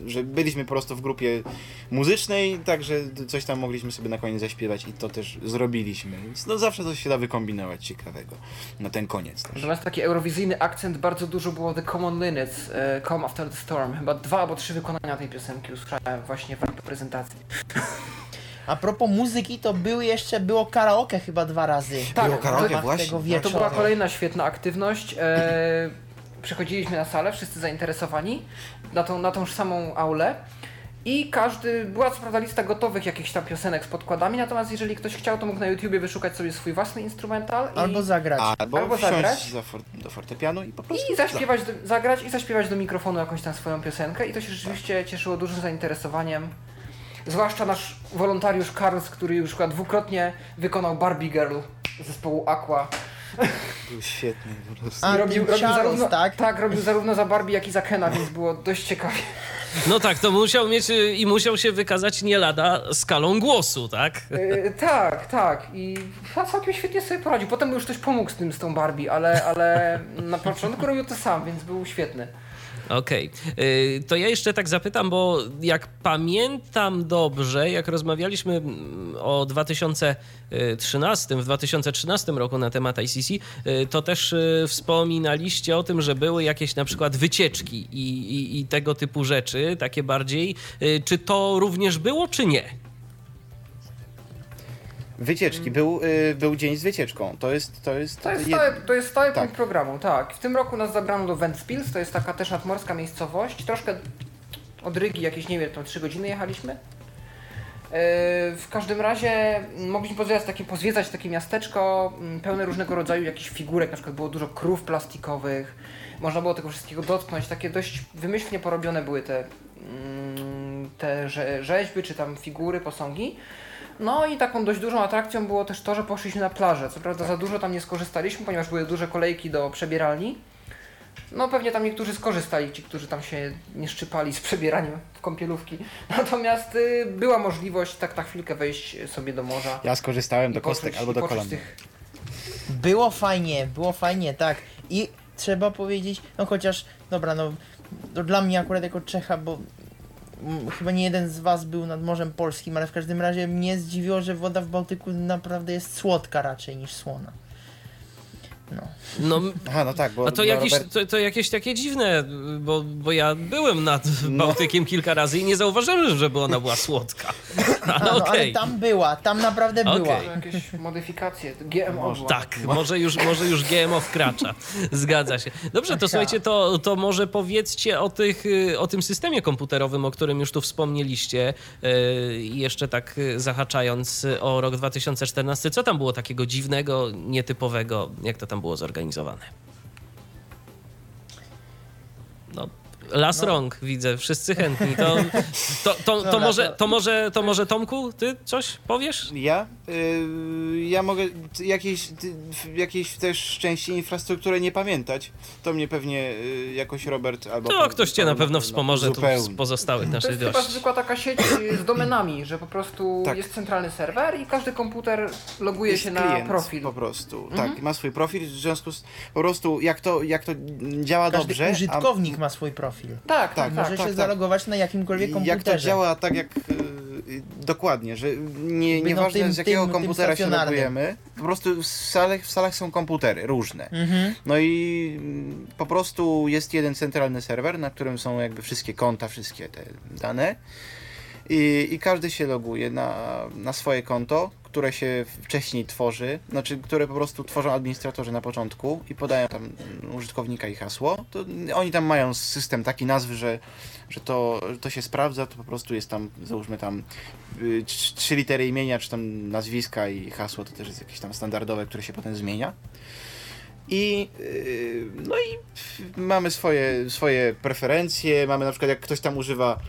że byliśmy po prostu w grupie muzycznej, także coś tam mogliśmy sobie na koniec zaśpiewać i to też zrobiliśmy. Więc no zawsze coś się da wykombinować ciekawego na ten koniec też. Natomiast taki eurowizyjny akcent bardzo dużo było The Common Linnets, e, Come After the Storm. Chyba dwa albo trzy wykonania tej piosenki usłyszałem właśnie w prezentacji. A propos muzyki, to były jeszcze, było karaoke chyba dwa razy. Tak, Było karaoke, właśnie. Tego To była kolejna świetna aktywność. E, przychodziliśmy na salę, wszyscy zainteresowani, na tą, na tą samą aulę. I każdy, była co prawda lista gotowych jakichś tam piosenek z podkładami, natomiast jeżeli ktoś chciał, to mógł na YouTubie wyszukać sobie swój własny instrumental i, Albo zagrać. Albo, Albo zagrać. za for, do fortepianu i po prostu... i zaśpiewać, do, zagrać i zaśpiewać do mikrofonu jakąś tam swoją piosenkę i to się rzeczywiście cieszyło dużym zainteresowaniem. Zwłaszcza nasz wolontariusz Karls, który już chyba dwukrotnie wykonał Barbie Girl zespołu Aqua. Był świetny po prostu. A, I robił, robił Charles, zarówno, tak? tak, robił zarówno za Barbie, jak i za Kena, więc było dość ciekawie. No tak, to musiał mieć y, i musiał się wykazać nie lada skalą głosu, tak? Yy, tak, tak. I całkiem świetnie sobie poradził. Potem już ktoś pomógł z tym, z tą Barbie, ale, ale na początku robił to sam, więc był świetny. Okej. Y, To ja jeszcze tak zapytam, bo jak pamiętam dobrze, jak rozmawialiśmy mm, o 2013, w 2013 roku na temat ICC, y, to też y, wspominaliście o tym, że były jakieś na przykład wycieczki i, i, i tego typu rzeczy, takie bardziej. Y, Czy to również było, czy nie? Wycieczki. Był, y, był dzień z wycieczką. To jest... To jest, To jest stały, to jest stały Tak. punkt programu, tak. W tym roku nas zabrano do Ventspils, to jest taka też nadmorska miejscowość. Troszkę od Rygi, jakieś, nie wiem, tam 3 godziny jechaliśmy. Yy, W każdym razie mm, mogliśmy pozwiedzać takie, pozwiedzać takie miasteczko mm, pełne różnego rodzaju jakichś figurek, na przykład było dużo krów plastikowych, można było tego wszystkiego dotknąć, takie dość wymyślnie porobione były te, mm, te rze- rzeźby, czy tam figury, posągi. No i taką dość dużą atrakcją było też to, że poszliśmy na plażę. Co prawda za dużo tam nie skorzystaliśmy, ponieważ były duże kolejki do przebieralni. No pewnie tam niektórzy skorzystali, ci, którzy tam się nie szczypali z przebieraniem w kąpielówki. Natomiast y, była możliwość tak na chwilkę wejść sobie do morza. Ja skorzystałem do kostek poczuć- albo i do poczuć kolan. tych Było fajnie, było fajnie, tak. I trzeba powiedzieć, no chociaż, dobra, no to dla mnie akurat jako Czecha, bo chyba nie jeden z was był nad Morzem Polskim, ale w każdym razie mnie zdziwiło, że woda w Bałtyku naprawdę jest słodka raczej niż słona. No. No, Aha, no tak, bo a to jakieś, Robert, to, to jakieś takie dziwne, bo, bo ja byłem nad No. Bałtykiem kilka razy i nie zauważyłem, żeby ona była słodka. A, Ale no, ale okej. tam była, tam naprawdę była. Okej. jakieś modyfikacje, GMO była. Tak, może już, może już GMO wkracza. Zgadza się. Dobrze, to słuchajcie, to, to może powiedzcie o, tych, y, o tym systemie komputerowym, o którym już tu wspomnieliście. y, jeszcze tak zahaczając o rok 2014, co tam było takiego dziwnego, nietypowego, jak to tam było zorganizowane? No. Las No. rąk widzę, wszyscy chętni. To, to, to, to, Dobra, może, to- to, może, to może Tomku, ty coś powiesz? Ja? Y, ja mogę jakiejś, jakiejś też części infrastruktury nie pamiętać. To mnie pewnie y, jakoś Robert albo... To pan- ktoś cię na pewno wspomoże tu z pozostałych To naszych jest chyba gości. zwykła taka sieć y, z domenami, że po prostu Tak. jest centralny serwer i każdy komputer loguje Jest się na profil. po prostu. Mhm. Tak, ma swój profil, w związku z po prostu jak to, jak to działa Każdy dobrze. a- użytkownik ma swój profil. Tak, tak, Tak, tak. Może tak, się tak. zalogować na jakimkolwiek komputerze. Jak to działa tak jak y, dokładnie, że nie, nieważne tym- z jakiego tym- tym komputera się stacjonarnym. logujemy, po prostu w salach, w salach są komputery różne. Mhm. No i mm, po prostu jest jeden centralny serwer, na którym są jakby wszystkie konta, wszystkie te dane. I, i każdy się loguje na, na swoje konto, które się wcześniej tworzy, znaczy które po prostu tworzą administratorzy na początku i podają tam użytkownika i hasło. To oni tam mają system taki nazwy, że, że to, to się sprawdza, to po prostu jest tam, załóżmy tam y, trz- trzy litery imienia, czy tam nazwiska i hasło to też jest jakieś tam standardowe, które się potem zmienia. I, yy, no i mamy swoje, swoje preferencje, mamy na przykład jak ktoś tam używa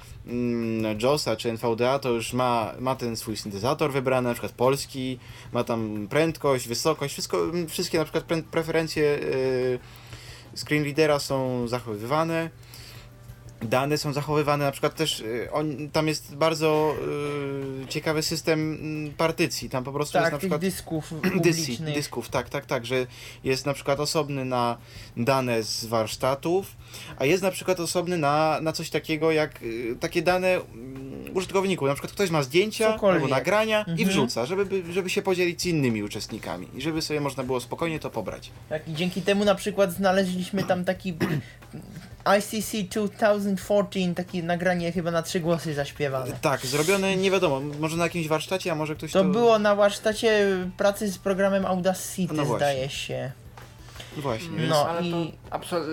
JOSa czy NVDA, to już ma, ma ten swój syntezator wybrany, na przykład polski, ma tam prędkość, wysokość, wszystko, wszystkie na przykład pre preferencje yy, screen readera są zachowywane. Dane są zachowywane, na przykład też y, on, tam jest bardzo y, ciekawy system mm, partycji. Tam po prostu jest Tak, na tych przykład dysków Dysy, dysków, tak, tak, tak, że jest na przykład osobny na dane z warsztatów, a jest na przykład osobny na, na coś takiego jak y, takie dane mm, użytkowników. Na przykład ktoś ma zdjęcia Cokolwiek. albo nagrania i Mhm. wrzuca, żeby, by- żeby się podzielić z innymi uczestnikami i żeby sobie można było spokojnie to pobrać. Tak, i dzięki temu na przykład znaleźliśmy tam taki ICC 2014, takie nagranie chyba na trzy głosy zaśpiewane. Tak, zrobione nie wiadomo, może na jakimś warsztacie, a może ktoś To to... było na warsztacie pracy z programem Audacity, No właśnie. zdaje się. Właśnie, No. więc... Ale i- to absol-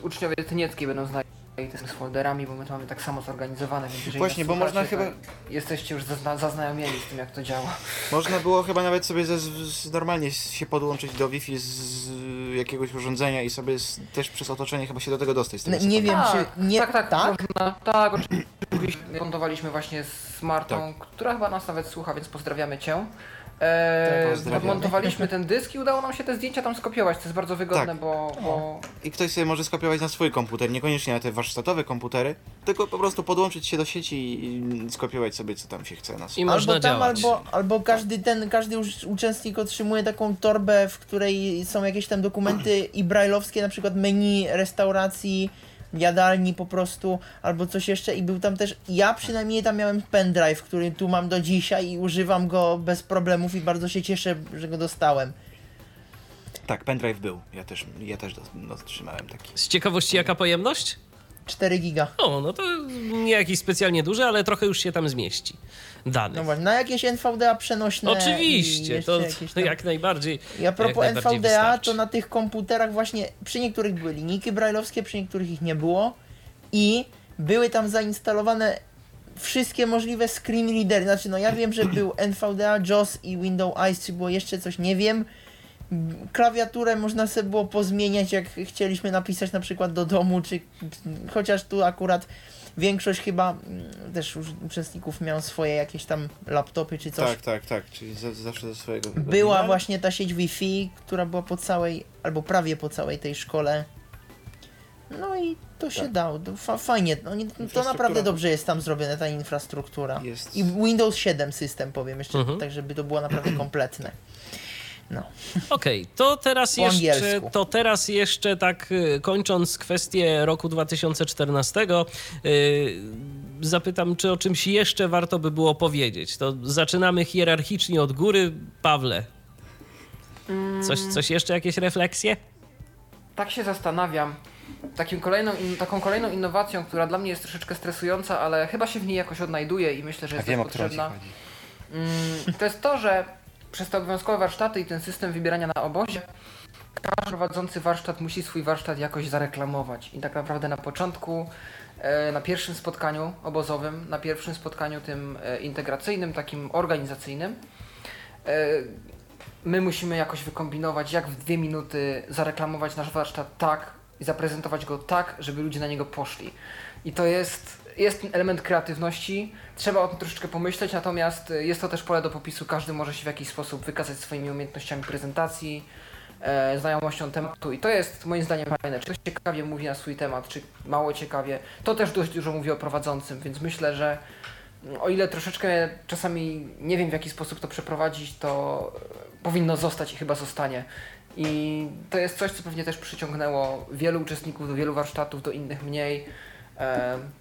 y, uczniowie Tynieckiej będą znali te z folderami, bo my to mamy tak samo zorganizowane, więc jeżeli Właśnie, bo można chyba- Jesteście już zazna- zaznajomieni z tym, jak to działa. Można było chyba nawet sobie ze, z, normalnie się podłączyć do Wi-Fi z, jakiegoś urządzenia i sobie z, też przez otoczenie chyba się do tego dostać. Z tego nie wiem, tak, czy nie tak, tak, tak? Można, tak, oczywiście. Kontowaliśmy właśnie z Martą, która chyba nas nawet słucha, więc pozdrawiamy Cię. E, Tak, podmontowaliśmy ten dysk i udało nam się te zdjęcia tam skopiować, to jest bardzo wygodne, Tak. bo, bo I ktoś sobie może skopiować na swój komputer, niekoniecznie na te warsztatowe komputery, tylko po prostu podłączyć się do sieci i i skopiować sobie co tam się chce na I można Albo tam, działać. albo, albo każdy ten, każdy uczestnik otrzymuje taką torbę, w której są jakieś tam dokumenty i brajlowskie, na przykład menu restauracji, jadalni po prostu, albo coś jeszcze i był tam też, ja przynajmniej tam miałem pendrive, który tu mam do dzisiaj i używam go bez problemów i bardzo się cieszę, że go dostałem. Tak, pendrive był. Ja też, ja też do- otrzymałem taki. Z ciekawości jaka pojemność? 4 giga. O, no to nie jakiś specjalnie duży, ale trochę już się tam zmieści. No Danych. właśnie, na jakieś NVDA przenośne. Oczywiście, to, jakieś tam- jak najbardziej. I a propos NVDA, wystarczy. to na tych komputerach właśnie przy niektórych były linijki brajlowskie, przy niektórych ich nie było i były tam zainstalowane wszystkie możliwe screen readery. Znaczy, no ja wiem, że był NVDA, JOS i Windows Eyes, czy było jeszcze coś, nie wiem. Klawiaturę można sobie było pozmieniać, jak chcieliśmy napisać na przykład do domu, czy chociaż tu akurat większość chyba mm, też już uczestników miał swoje jakieś tam laptopy czy coś. Tak, tak, tak, czyli za, zawsze ze swojego. Była właśnie ta sieć Wi-Fi, która była po całej, albo prawie po całej tej szkole. No i to się Tak. dało. To fa fajnie. No, nie- to naprawdę dobrze jest tam zrobiona ta infrastruktura. Jest. I Windows 7 system powiem jeszcze, Mhm. tak żeby to było naprawdę kompletne. No. Okej, to teraz Po jeszcze, angielsku. to teraz jeszcze tak y, kończąc kwestię roku 2014, y, zapytam, czy o czymś jeszcze warto by było powiedzieć. To zaczynamy hierarchicznie od góry. Pawle, coś, coś jeszcze, jakieś refleksje? tak się zastanawiam. Takim kolejną, in, taką kolejną innowacją, która dla mnie jest troszeczkę stresująca, ale chyba się w niej jakoś odnajduje i myślę, że jest wiem, którą ci potrzebna. Mm, to jest to, że przez te obowiązkowe warsztaty i ten system wybierania na obozie, każdy prowadzący warsztat musi swój warsztat jakoś zareklamować. I tak naprawdę na początku, e, na pierwszym spotkaniu obozowym, na pierwszym spotkaniu tym e, integracyjnym, takim organizacyjnym, e, my musimy jakoś wykombinować, jak w dwie minuty zareklamować nasz warsztat tak i zaprezentować go tak, żeby ludzie na niego poszli. I to jest, jest ten element kreatywności, trzeba o tym troszeczkę pomyśleć, natomiast y, jest to też pole do popisu, każdy może się w jakiś sposób wykazać swoimi umiejętnościami prezentacji, e, znajomością tematu i to jest moim zdaniem fajne. Czy ktoś ciekawie mówi na swój temat, czy mało ciekawie, to też dość dużo mówi o prowadzącym, więc myślę, że mm, o ile troszeczkę czasami nie wiem w jaki sposób to przeprowadzić, to e, powinno zostać i chyba zostanie. I to jest coś, co pewnie też przyciągnęło wielu uczestników do wielu warsztatów, do innych mniej.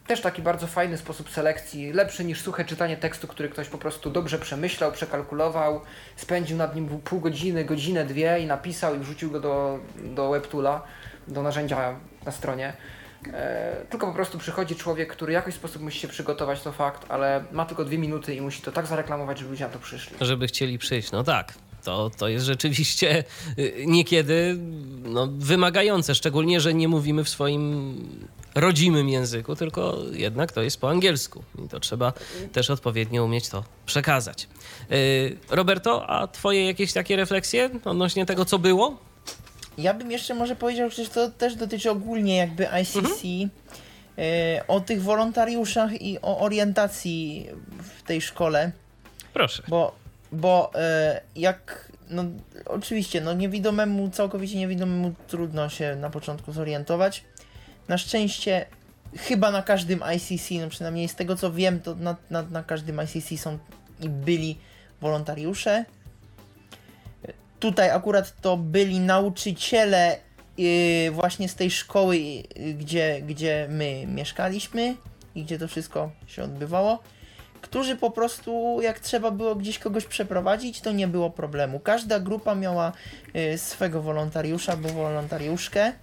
Też taki bardzo fajny sposób selekcji, lepszy niż suche czytanie tekstu, który ktoś po prostu dobrze przemyślał, przekalkulował, spędził nad nim pół godziny, godzinę, dwie i napisał i wrzucił go do, do WebToola, do narzędzia na stronie. E, tylko po prostu przychodzi człowiek, który w jakiś sposób musi się przygotować, to fakt, ale ma tylko dwie minuty i musi to tak zareklamować, żeby ludzie na to przyszli. Żeby chcieli przyjść. No tak. To, to jest rzeczywiście y, niekiedy no, wymagające, szczególnie, że nie mówimy w swoim rodzimym języku, tylko jednak to jest po angielsku. I to trzeba też odpowiednio umieć to przekazać. Y, Roberto, a twoje jakieś takie refleksje odnośnie tego, co było? ja bym jeszcze może powiedział, że to też dotyczy ogólnie jakby ICC, e, o tych wolontariuszach i o orientacji w tej szkole, Proszę. bo, bo e, jak, no oczywiście, no niewidomemu, całkowicie niewidomemu trudno się na początku zorientować. Na szczęście chyba na każdym ICC, no przynajmniej z tego co wiem, to na, na, na każdym ICC są i byli wolontariusze. Tutaj akurat to byli nauczyciele yy, właśnie z tej szkoły, yy, gdzie, gdzie my mieszkaliśmy i gdzie to wszystko się odbywało, którzy po prostu jak trzeba było gdzieś kogoś przeprowadzić, to nie było problemu. Każda grupa miała yy, swego wolontariusza albo wolontariuszkę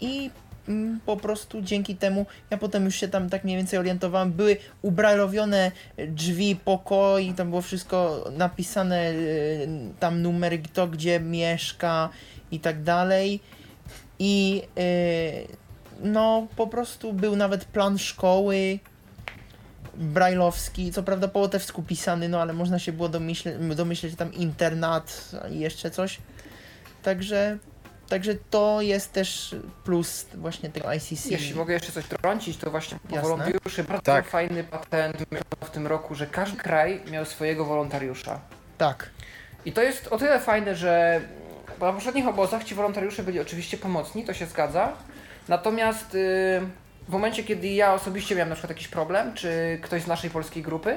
i mm, po prostu dzięki temu, ja potem już się tam tak mniej więcej orientowałem, były ubrajlowione drzwi, pokoi, tam było wszystko napisane, y, tam numer, kto gdzie mieszka i tak dalej. I y, no po prostu był nawet plan szkoły brajlowski, co prawda po łotewsku pisany, no ale można się było domyśleć, domyśleć tam internat i jeszcze coś. Także Także to jest też plus właśnie tego ICC. Jeśli mogę jeszcze coś trącić, to właśnie wolontariuszy bardzo Tak. fajny patent w tym roku, że każdy kraj miał swojego wolontariusza. Tak. I to jest o tyle fajne, że na poprzednich obozach ci wolontariusze byli oczywiście pomocni, to się zgadza. Natomiast y, w momencie, kiedy ja osobiście miałem na przykład jakiś problem, czy ktoś z naszej polskiej grupy,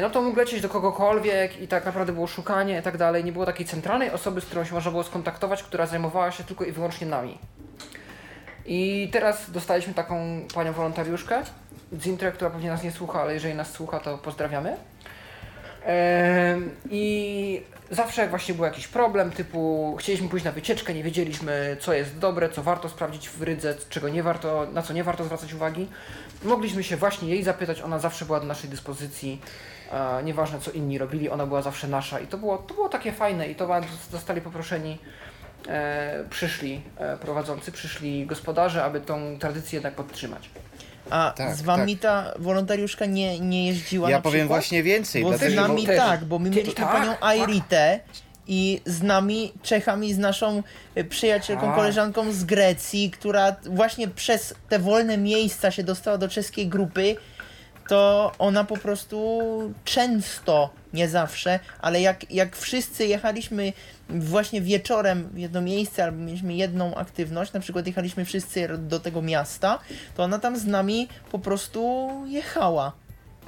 no to mógł lecieć do kogokolwiek i tak naprawdę było szukanie i tak dalej. Nie było takiej centralnej osoby, z którą się można było skontaktować, która zajmowała się tylko i wyłącznie nami. I teraz dostaliśmy taką panią wolontariuszkę z Intre, która pewnie nas nie słucha, ale jeżeli nas słucha, to pozdrawiamy. I zawsze jak właśnie był jakiś problem, typu chcieliśmy pójść na wycieczkę, nie wiedzieliśmy co jest dobre, co warto sprawdzić w rydze, czego nie warto, na co nie warto zwracać uwagi, mogliśmy się właśnie jej zapytać, ona zawsze była do naszej dyspozycji, e, nieważne co inni robili, ona była zawsze nasza i to było, to było takie fajne i to zostali poproszeni, e, przyszli e, prowadzący, przyszli gospodarze, aby tą tradycję jednak podtrzymać. A Tak, z wami ta wolontariuszka nie, nie jeździła Ja na powiem przykład? właśnie więcej, Bo z nami też- tak, bo my Ty- mieliśmy tak, panią tak. Airitę i z nami, Czechami, z naszą y, przyjacielką, Tak. koleżanką z Grecji, która właśnie przez te wolne miejsca się dostała do czeskiej grupy, to ona po prostu często, nie zawsze, ale jak, jak wszyscy jechaliśmy właśnie wieczorem w jedno miejsce, albo mieliśmy jedną aktywność, na przykład jechaliśmy wszyscy do tego miasta, to ona tam z nami po prostu jechała.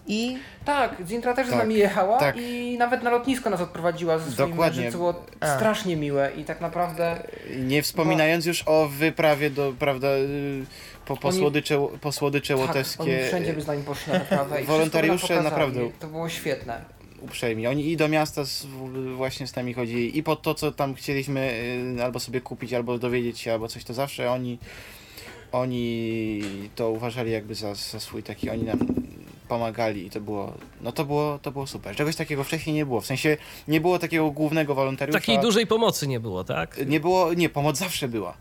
I Tak, Zintra też z Tak, nami jechała tak. i nawet na lotnisko nas odprowadziła ze swoim Dokładnie. co było A. strasznie miłe i tak naprawdę nie wspominając już o wyprawie do, prawda, y, po, po, Oni- słodycze, po słodycze tak, oni łotewskie. wszędzie by z nami poszli na wyprawę i Wolontariusze naprawdę- To było świetne. uprzejmi. Oni i do miasta z, właśnie z nami chodzili i po to, co tam chcieliśmy y, albo sobie kupić, albo dowiedzieć się, albo coś, to zawsze oni oni to uważali jakby za, za swój taki, oni nam pomagali i to było, no to było, to było super. Czegoś takiego wcześniej nie było, w sensie nie było takiego głównego wolontariusza. Takiej dużej pomocy nie było, tak? Nie było, nie, pomoc zawsze była.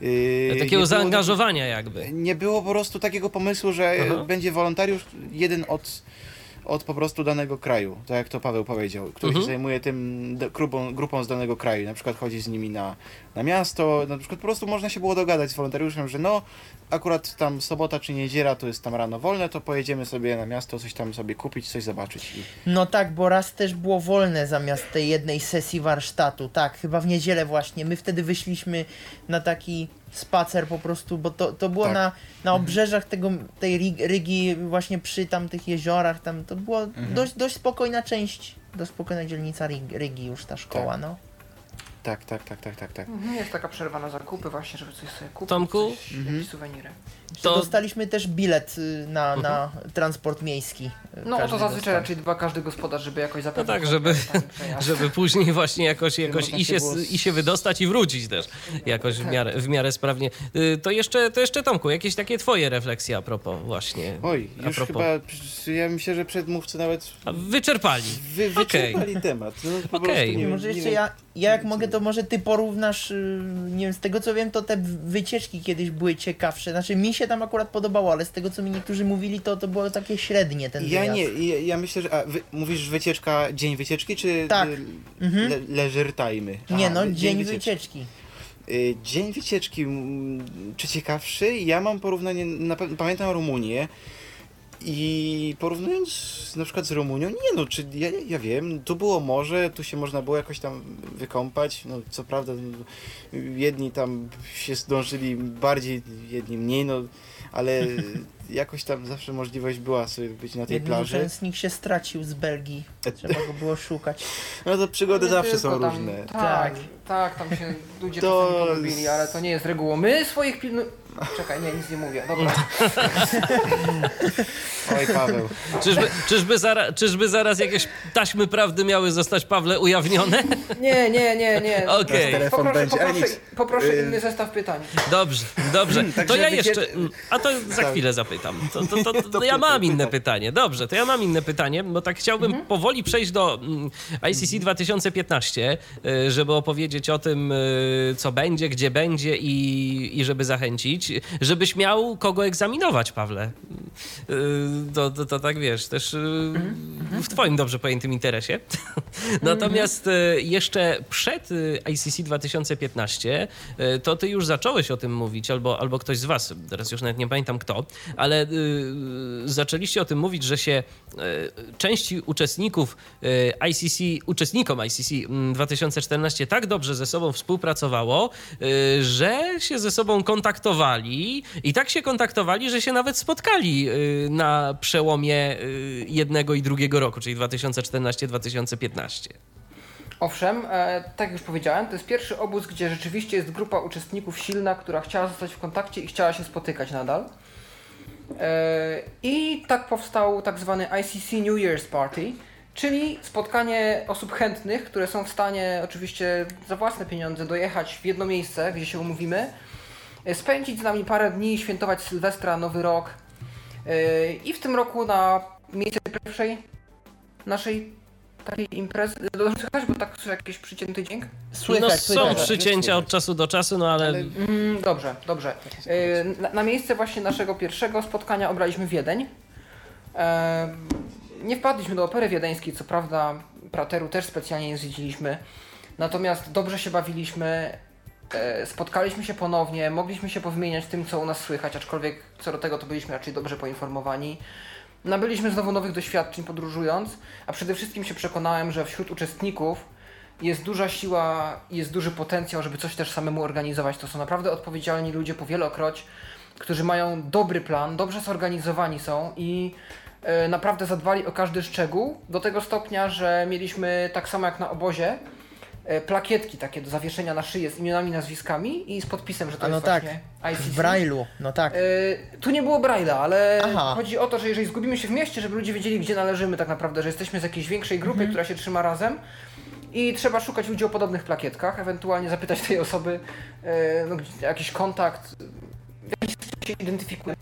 Yy, Takiego było- zaangażowania jakby. nie było po prostu takiego pomysłu, że Aha. będzie wolontariusz jeden od, od po prostu danego kraju, tak jak to Paweł powiedział, który Mhm. się zajmuje tym grupą, grupą z danego kraju, na przykład chodzi z nimi na, na miasto, na przykład po prostu można się było dogadać z wolontariuszem, że no akurat tam sobota czy niedziela to jest tam rano wolne, to pojedziemy sobie na miasto, coś tam sobie kupić, coś zobaczyć. I No tak, bo raz też było wolne zamiast tej jednej sesji warsztatu. Tak, chyba w niedzielę właśnie. My wtedy wyszliśmy na taki spacer po prostu, bo to, to było Tak. na, na obrzeżach tego, tej Rygi, właśnie przy tam tych jeziorach, tam to było Mhm. dość, dość spokojna część, dość spokojna dzielnica Rygi już ta szkoła, Tak. no. Tak, tak, tak, tak, tak, tak. Mhm, Jest taka przerwa na zakupy właśnie, żeby coś sobie kupić, Tomku? coś, Mhm. jakieś suweniry. To... Dostaliśmy też bilet y, na, na transport miejski. y, No to zazwyczaj dostał. raczej dba każdy gospodarz, żeby jakoś no zapewnić tak, żeby, przejazd. żeby później właśnie jakoś, jakoś i, się było- i się wydostać i wrócić też jakoś w miarę, w miarę sprawnie. Y, To jeszcze, to jeszcze Tomku, jakieś takie twoje refleksje a propos właśnie. Oj, A już propos. chyba, ja myślę, że przedmówcy nawet A Wyczerpali. wy, Okej. wyczerpali temat. No, nie, Może jeszcze ja, ja jak mogę, to może ty porównasz, nie wiem, z tego co wiem, to te wycieczki kiedyś były ciekawsze. Znaczy mi się tam akurat podobało, ale z tego co mi niektórzy mówili, to to było takie średnie ten Ja wyjazd. nie, ja, ja myślę, że a, wy, mówisz wycieczka, dzień wycieczki, czy Tak. y, Mhm. le, leisure time? Nie no, wy- dzień wycieczki. Y, Dzień wycieczki, mm, czy ciekawszy? Ja mam porównanie, na pamiętam Rumunię i porównując na przykład z Rumunią, nie no, czy ja, ja wiem, tu było morze, tu się można było jakoś tam wykąpać, no co prawda jedni tam się zdążyli bardziej, jedni mniej, no ale jakoś tam zawsze możliwość była sobie być na tej Jeden plaży. uczestnik się stracił z Belgii. Trzeba go było szukać. No to przygody Nie zawsze są tam, różne. Tak, Tak. tak, tam się ludzie To z- ale to nie jest regułą. My swoich pilnu... Czekaj, nie, nic nie mówię. Dobra. Oj Paweł. Czyżby, czyżby, zara, czyżby zaraz jakieś taśmy prawdy miały zostać, Pawle, ujawnione? Nie, nie, nie, nie. Okej. Telefon Poproszę, poproszę, poproszę Y- inny zestaw pytań. Dobrze, dobrze. To Także ja wyciecz- jeszcze. A to za Tak. chwilę zapytam. To, to, to, to, To ja mam inne pytanie. Dobrze, to ja mam inne pytanie, bo tak chciałbym powoli przejść do mm, ICC 2015, y, żeby opowiedzieć o tym, y, co będzie, gdzie będzie i, i żeby zachęcić, żebyś miał kogo egzaminować, Pawle. Y, To, to, to tak wiesz, też y, w Twoim dobrze pojętym interesie. Natomiast y, jeszcze przed ICC 2015 y, to ty już zacząłeś o tym mówić, albo, albo ktoś z Was, teraz już nawet nie pamiętam kto, ale y, zaczęliście o tym mówić, że się y, części uczestników y, ICC, uczestnikom ICC mm, 2014 tak dobrze ze sobą współpracowało, że się ze sobą kontaktowali i tak się kontaktowali, że się nawet spotkali na przełomie jednego i drugiego roku, czyli 2014-2015. Owszem, e, tak jak już powiedziałem, to jest pierwszy obóz, gdzie rzeczywiście jest grupa uczestników silna, która chciała zostać w kontakcie i chciała się spotykać nadal. I tak powstał tak zwany ICC New Year's Party, czyli spotkanie osób chętnych, które są w stanie oczywiście za własne pieniądze dojechać w jedno miejsce, gdzie się umówimy, spędzić z nami parę dni, świętować Sylwestra, Nowy Rok. I w tym roku na miejsce pierwszej naszej takiej imprezy. Dobrze słychać, bo tak słyszę jakiś przycięty dźwięk? Słychać, no, są słychać. przycięcia od czasu do czasu, no ale, Ale- Mm, dobrze, dobrze. E, Na, na miejsce właśnie naszego pierwszego spotkania obraliśmy Wiedeń. E, Nie wpadliśmy do opery wiedeńskiej, co prawda Prateru też specjalnie nie zwiedziliśmy. Natomiast dobrze się bawiliśmy, e, spotkaliśmy się ponownie, mogliśmy się powymieniać tym, co u nas słychać, aczkolwiek co do tego to byliśmy raczej dobrze poinformowani. Nabyliśmy znowu nowych doświadczeń podróżując, a przede wszystkim się przekonałem, że wśród uczestników jest duża siła, jest duży potencjał, żeby coś też samemu organizować. To są naprawdę odpowiedzialni ludzie po wielokroć, którzy mają dobry plan, dobrze zorganizowani są i e, naprawdę zadbali o każdy szczegół do tego stopnia, że mieliśmy tak samo jak na obozie plakietki takie do zawieszenia na szyję z imionami, nazwiskami i z podpisem, że to A no jest tak, właśnie ICC. w Brailu, no tak. E, tu nie było Braille'a, ale Aha. chodzi o to, że jeżeli zgubimy się w mieście, żeby ludzie wiedzieli, gdzie należymy tak naprawdę, że jesteśmy z jakiejś większej grupy, Mhm. która się trzyma razem i trzeba szukać ludzi o podobnych plakietkach, ewentualnie zapytać tej osoby e, no, jakiś kontakt, w jakiś sposób się identyfikuje.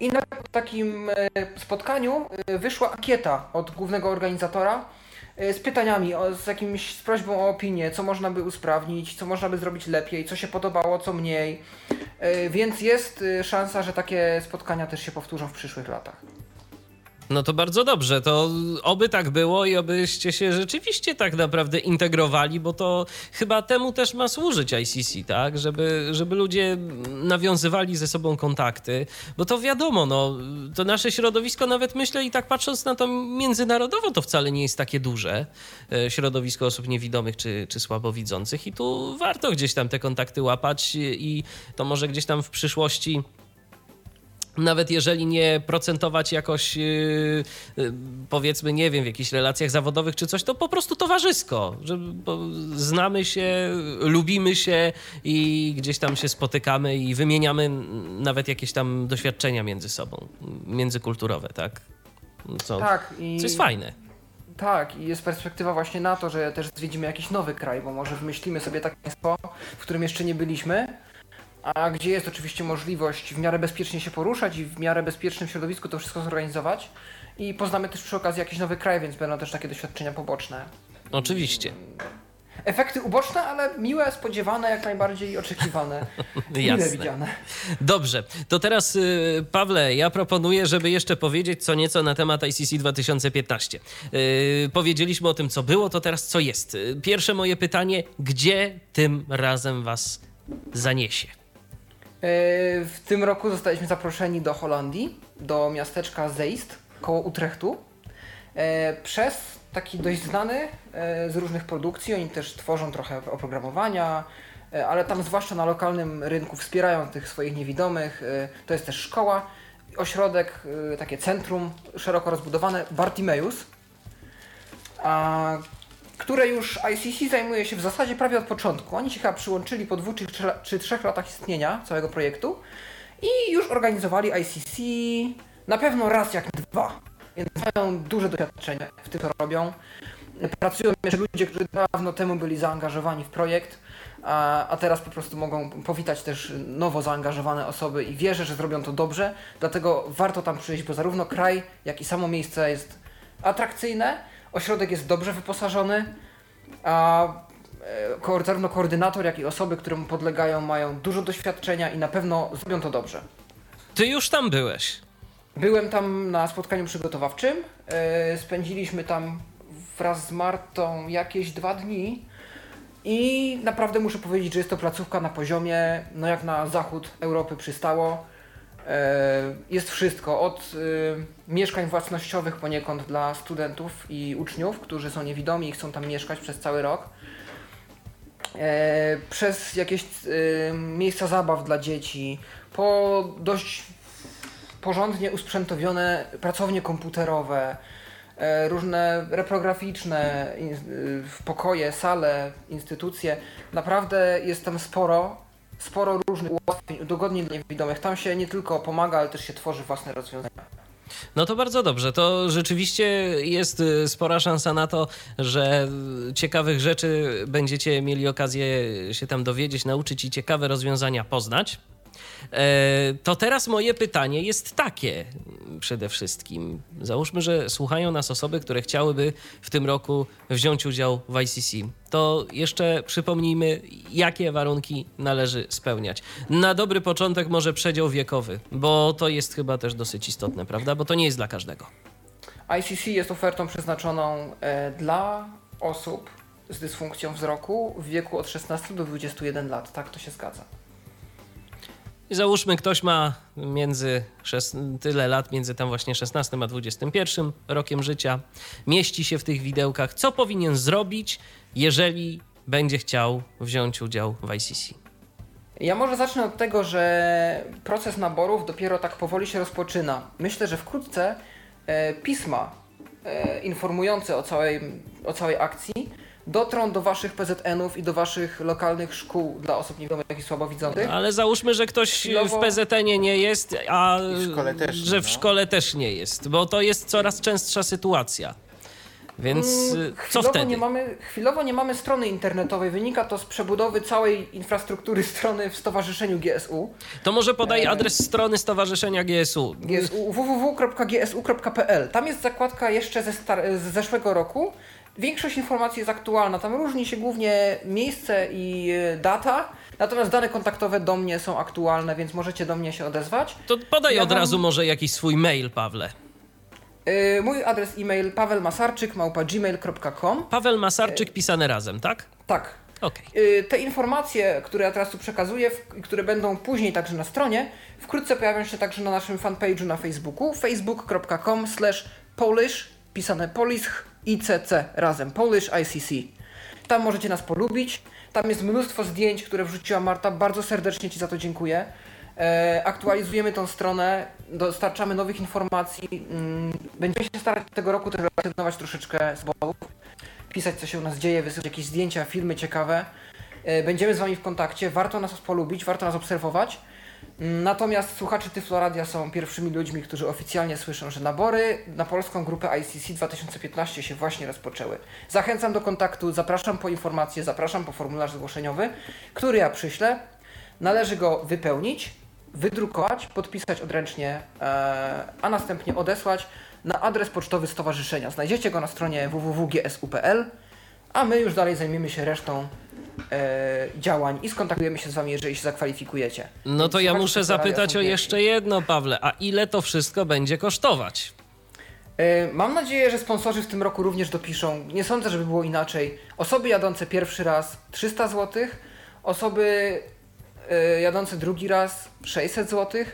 I na takim e, spotkaniu e, wyszła ankieta od głównego organizatora e, z pytaniami, z jakimś z prośbą o opinię, co można by usprawnić, co można by zrobić lepiej, co się podobało, co mniej. E, Więc jest e, szansa, że takie spotkania też się powtórzą w przyszłych latach. No to bardzo dobrze. To oby tak było i obyście się rzeczywiście tak naprawdę integrowali, bo to chyba temu też ma służyć ICC, tak? Żeby, żeby ludzie nawiązywali ze sobą kontakty, bo to wiadomo, no, to nasze środowisko, nawet myślę i tak patrząc na to międzynarodowo, to wcale nie jest takie duże e, środowisko osób niewidomych czy, czy słabowidzących i tu warto gdzieś tam te kontakty łapać i to może gdzieś tam w przyszłości nawet jeżeli nie procentować jakoś, yy, yy, powiedzmy, nie wiem, w jakichś relacjach zawodowych czy coś, to po prostu towarzysko, że bo znamy się, lubimy się i gdzieś tam się spotykamy i wymieniamy nawet jakieś tam doświadczenia między sobą, międzykulturowe, tak? Co, Tak, i co jest fajne. Tak, i jest perspektywa właśnie na to, że też zwiedzimy jakiś nowy kraj, bo może wymyślimy sobie takie państwo, w którym jeszcze nie byliśmy, a gdzie jest oczywiście możliwość w miarę bezpiecznie się poruszać i w miarę bezpiecznym środowisku to wszystko zorganizować. I poznamy też przy okazji jakiś nowy kraj, więc będą też takie doświadczenia poboczne. Oczywiście. Efekty uboczne, ale miłe, spodziewane, jak najbardziej oczekiwane. Jasne. widziane. Dobrze, to teraz y, Pawle, ja proponuję, żeby jeszcze powiedzieć co nieco na temat ICC 2015. Y, powiedzieliśmy o tym, co było, to teraz co jest. Y, Pierwsze moje pytanie, gdzie tym razem was zaniesie? E, W tym roku zostaliśmy zaproszeni do Holandii, do miasteczka Zeist, koło Utrechtu, e, przez taki dość znany e, z różnych produkcji. Oni też tworzą trochę oprogramowania, ale tam zwłaszcza na lokalnym rynku wspierają tych swoich niewidomych. To jest też szkoła, ośrodek, takie centrum szeroko rozbudowane, Bartimeus, a, które już ICC zajmuje się w zasadzie prawie od początku. Oni się chyba przyłączyli po dwóch czy, czy trzech latach istnienia całego projektu i już organizowali ICC na pewno raz jak dwa. Więc mają duże doświadczenie w tym, co robią. Pracują jeszcze ludzie, którzy dawno temu byli zaangażowani w projekt, a, a teraz po prostu mogą powitać też nowo zaangażowane osoby i wierzę, że zrobią to dobrze. Dlatego warto tam przyjść, bo zarówno kraj, jak i samo miejsce jest atrakcyjne, ośrodek jest dobrze wyposażony, a e, zarówno koordynator, jak i osoby, które mu podlegają, mają dużo doświadczenia i na pewno zrobią to dobrze. Ty już tam byłeś. Byłem tam na spotkaniu przygotowawczym. e, Spędziliśmy tam wraz z Martą jakieś dwa dni. I naprawdę muszę powiedzieć, że jest to placówka na poziomie, no jak na zachód Europy przystało. E, Jest wszystko, od e, mieszkań własnościowych poniekąd dla studentów i uczniów, którzy są niewidomi i chcą tam mieszkać przez cały rok, e, przez jakieś e, miejsca zabaw dla dzieci, po dość porządnie usprzętowione pracownie komputerowe, e, różne reprograficzne y, pokoje, sale, instytucje. Naprawdę jest tam sporo, sporo różnych ułatwień, udogodnień dla niewidomych. Tam się nie tylko pomaga, ale też się tworzy własne rozwiązania. No to bardzo dobrze. To rzeczywiście jest y, spora szansa na to, że ciekawych rzeczy będziecie mieli okazję się tam dowiedzieć, nauczyć i ciekawe rozwiązania poznać. E, To teraz moje pytanie jest takie przede wszystkim. Załóżmy, że słuchają nas osoby, które chciałyby w tym roku wziąć udział w ICC. To jeszcze przypomnijmy, jakie warunki należy spełniać. Na dobry początek może przedział wiekowy, bo to jest chyba też dosyć istotne, prawda? Bo to nie jest dla każdego. ICC jest ofertą przeznaczoną e, dla osób z dysfunkcją wzroku w wieku od 16 do 21 lat. Tak to się zgadza. I załóżmy, ktoś ma między tyle lat, między tam właśnie 16 a 21 rokiem życia, mieści się w tych widełkach. Co powinien zrobić, jeżeli będzie chciał wziąć udział w ICC? Ja może zacznę od tego, że proces naborów dopiero tak powoli się rozpoczyna. Myślę, że wkrótce e, pisma e, informujące o całej, o całej akcji dotrą do waszych PZN-ów i do waszych lokalnych szkół dla osób niewidomych i słabowidzących. Ale załóżmy, że ktoś Chwilowo- w PZN-nie nie jest, a w szkole też nie, że w no. szkole też nie jest, bo to jest coraz częstsza sytuacja. Więc Mm, y, co chwilowo wtedy? Nie mamy, chwilowo nie mamy strony internetowej. Wynika to z przebudowy całej infrastruktury strony w Stowarzyszeniu GSU. To może podaj adres strony Stowarzyszenia GSU. GSU www.gsu.pl. Tam jest zakładka jeszcze ze, star- z zeszłego roku. Większość informacji jest aktualna. Tam różni się głównie miejsce i e, data. Natomiast dane kontaktowe do mnie są aktualne, więc możecie do mnie się odezwać. To podaj Ja od wam- razu może jakiś swój mail, Pawle. Yy, mój adres e-mail pawelmasarczyk.gmail.com Paweł Masarczyk pisane razem, tak? Tak. Okej. Yy, te informacje, które ja teraz tu przekazuję, w- i które będą później także na stronie, wkrótce pojawią się także na naszym fanpage'u na Facebooku facebook.com slash polish, pisane polish ICC razem, Polish ICC. Tam możecie nas polubić, tam jest mnóstwo zdjęć, które wrzuciła Marta, bardzo serdecznie Ci za to dziękuję. E, aktualizujemy tą stronę, dostarczamy nowych informacji. Mm, Będziemy się starać tego roku też relacjonować troszeczkę z bogów, pisać co się u nas dzieje, wysyłać jakieś zdjęcia, filmy ciekawe. E, Będziemy z Wami w kontakcie, warto nas polubić, warto nas obserwować. Natomiast słuchacze Tyfloradia są pierwszymi ludźmi, którzy oficjalnie słyszą, że nabory na polską grupę ICC 2015 się właśnie rozpoczęły. Zachęcam do kontaktu, zapraszam po informacje, zapraszam po formularz zgłoszeniowy, który ja przyślę. Należy go wypełnić, wydrukować, podpisać odręcznie, e, a następnie odesłać na adres pocztowy stowarzyszenia. Znajdziecie go na stronie www.gsu.pl a my już dalej zajmiemy się resztą e, działań i skontaktujemy się z Wami, jeżeli się zakwalifikujecie. No to ja muszę zapytać o jeszcze jedno, Pawle. A ile to wszystko będzie kosztować? E, Mam nadzieję, że sponsorzy w tym roku również dopiszą. Nie sądzę, żeby było inaczej. Osoby jadące pierwszy raz 300 zł, osoby e, jadące drugi raz 600 zł.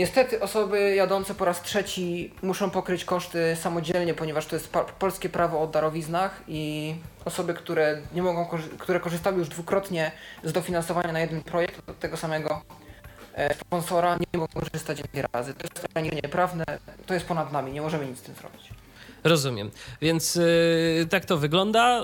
Niestety osoby jadące po raz trzeci muszą pokryć koszty samodzielnie, ponieważ to jest polskie prawo o darowiznach i osoby, które nie mogą, które korzystały już dwukrotnie z dofinansowania na jeden projekt od tego samego e, sponsora, nie mogą korzystać dwie razy. To jest totalnie nieprawne, to jest ponad nami, nie możemy nic z tym zrobić. Rozumiem. Więc y, tak to wygląda.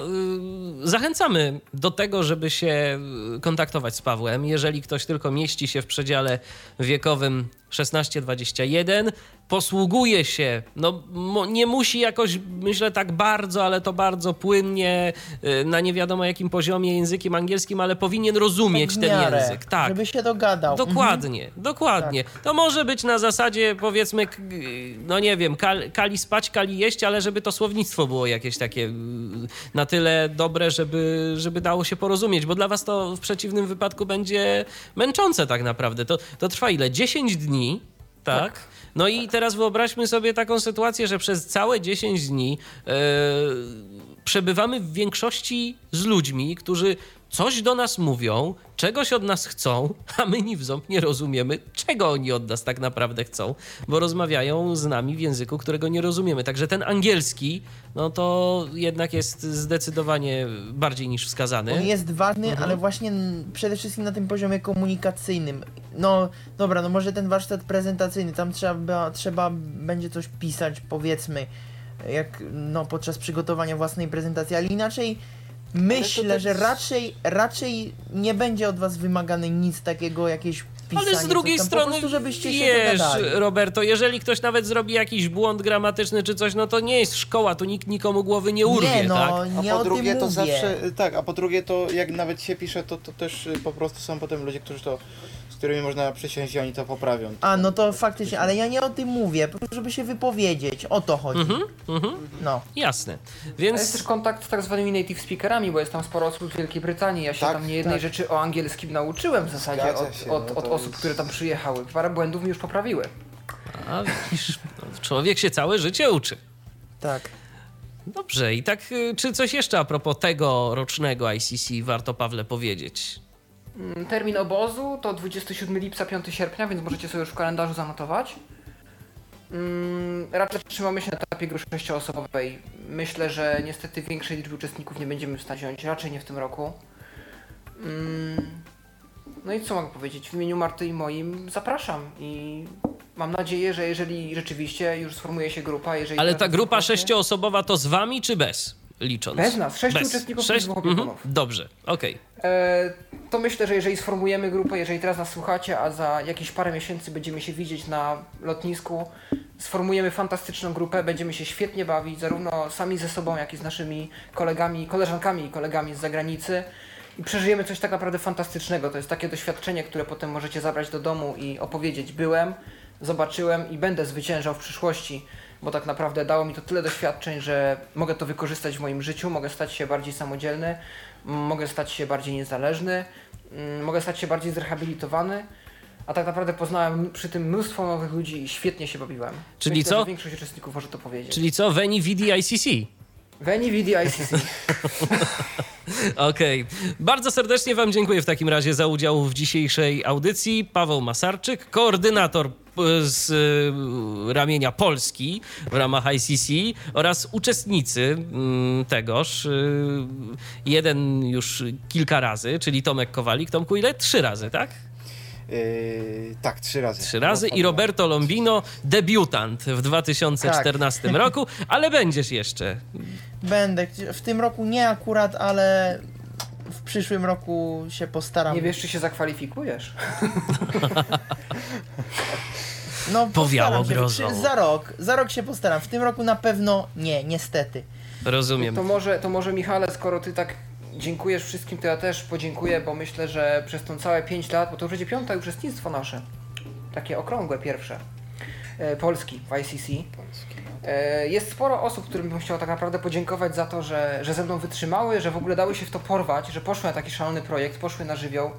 Y, zachęcamy do tego, żeby się kontaktować z Pawłem. Jeżeli ktoś tylko mieści się w przedziale wiekowym 16-21, posługuje się, no nie musi jakoś, myślę tak bardzo, ale to bardzo płynnie, y, na nie wiadomo jakim poziomie językiem angielskim, ale powinien rozumieć Tak w ten miarę, język. Tak. Żeby się dogadał. Mhm. Dokładnie, dokładnie. To może być na zasadzie, powiedzmy, k- no nie wiem, kal, kali spać, kali jeść, ale żeby to słownictwo było jakieś takie mm, na tyle dobre, żeby, żeby dało się porozumieć, bo dla was to w przeciwnym wypadku będzie męczące tak naprawdę. To, to trwa ile? 10 dni, tak? No i teraz wyobraźmy sobie taką sytuację, że przez całe 10 dni e, przebywamy w większości z ludźmi, którzy coś do nas mówią, czegoś od nas chcą, a my ni w ząb nie rozumiemy, czego oni od nas tak naprawdę chcą, bo rozmawiają z nami w języku, którego nie rozumiemy. Także ten angielski, no to jednak jest zdecydowanie bardziej niż wskazany. On jest ważny, Mhm. ale właśnie przede wszystkim na tym poziomie komunikacyjnym. No dobra, no może ten warsztat prezentacyjny, tam trzeba, trzeba będzie coś pisać, powiedzmy, jak no podczas przygotowania własnej prezentacji, ale inaczej myślę, tak że raczej, raczej nie będzie od was wymagane nic takiego, jakieś pisanie, Ale z drugiej tam, strony, po prostu żebyście się wiesz. Roberto, jeżeli ktoś nawet zrobi jakiś błąd gramatyczny czy coś, no to nie jest szkoła, tu nikt nikomu głowy nie urwie, nie, no, tak? A nie po o drugie tym to mówię. zawsze, tak, a po drugie to jak nawet się pisze, to, to też po prostu są potem ludzie, którzy to, z którymi można przysiąść i oni to poprawią. A, no to faktycznie, ale ja nie o tym mówię, po prostu żeby się wypowiedzieć, o to chodzi. Mhm, mhm, No. jasne. A jest też Więc kontakt z tak zwanymi native speakerami, bo jest tam sporo osób z Wielkiej Brytanii. Ja się Tak, tam nie jednej tak. rzeczy o angielskim nauczyłem w zasadzie Zgadza od, się, od, no od to osób, jest- które tam przyjechały. Parę błędów mi już poprawiły. a, widzisz, no, człowiek się całe życie uczy. Tak. Dobrze, i tak, y, czy coś jeszcze a propos tego rocznego ICC warto, Pawle, powiedzieć? Mm, Termin obozu to 27 lipca, 5 sierpnia, więc możecie sobie już w kalendarzu zanotować. Mm, Raczej trzymamy się na etapie grupy sześcioosobowej. Myślę, że niestety większej liczby uczestników nie będziemy w stanie wziąć, raczej nie w tym roku. Mm, No i co mogę powiedzieć? W imieniu Marty i moim zapraszam i mam nadzieję, że jeżeli rzeczywiście już sformuje się grupa, jeżeli Ale ta grupa sześcioosobowa to z wami czy bez? Licząc. Bez nas, sześciu Bez. uczestników Sześć? dwóch Mhm. Dobrze, okej. E, to myślę, że jeżeli sformujemy grupę, jeżeli teraz nas słuchacie, a za jakieś parę miesięcy będziemy się widzieć na lotnisku, sformujemy fantastyczną grupę, będziemy się świetnie bawić, zarówno sami ze sobą, jak i z naszymi kolegami, koleżankami i kolegami z zagranicy. I przeżyjemy coś tak naprawdę fantastycznego. To jest takie doświadczenie, które potem możecie zabrać do domu i opowiedzieć: Byłem, zobaczyłem i będę zwyciężał w przyszłości, bo tak naprawdę dało mi to tyle doświadczeń, że mogę to wykorzystać w moim życiu, mogę stać się bardziej samodzielny, mogę stać się bardziej niezależny, mm, mogę stać się bardziej zrehabilitowany. A tak naprawdę poznałem przy tym mnóstwo nowych ludzi i świetnie się bawiłem. Czyli Myślę, co? Większość uczestników może to powiedzieć. Czyli co? Veni Vidi ICC. Veni Vidi ICC. Okej. Bardzo serdecznie Wam dziękuję w takim razie za udział w dzisiejszej audycji. Paweł Masarczyk, koordynator z e, ramienia Polski w ramach ICC oraz uczestnicy mm, tegoż. e, Jeden już kilka razy, czyli Tomek Kowalik. Tomku, ile? Trzy razy, tak? Yy, tak, trzy razy. Trzy razy. I Roberto Lombino, debiutant w 2014 roku, ale będziesz jeszcze. Będę. W tym roku nie akurat, ale w przyszłym roku się postaram. Nie wiesz, czy się zakwalifikujesz. No, Powiało się. grozą. Przy- Za rok. Za rok się postaram. W tym roku na pewno nie, niestety. Rozumiem. To może, to może Michale, skoro ty tak dziękujesz wszystkim, to ja też podziękuję, bo myślę, że przez tą całe 5 lat, bo to już będzie piąte uczestnictwo nasze, takie okrągłe pierwsze, e, Polski w ICC. E, Jest sporo osób, którym bym chciał tak naprawdę podziękować za to, że, że ze mną wytrzymały, że w ogóle dały się w to porwać, że poszły na taki szalony projekt, poszły na żywioł.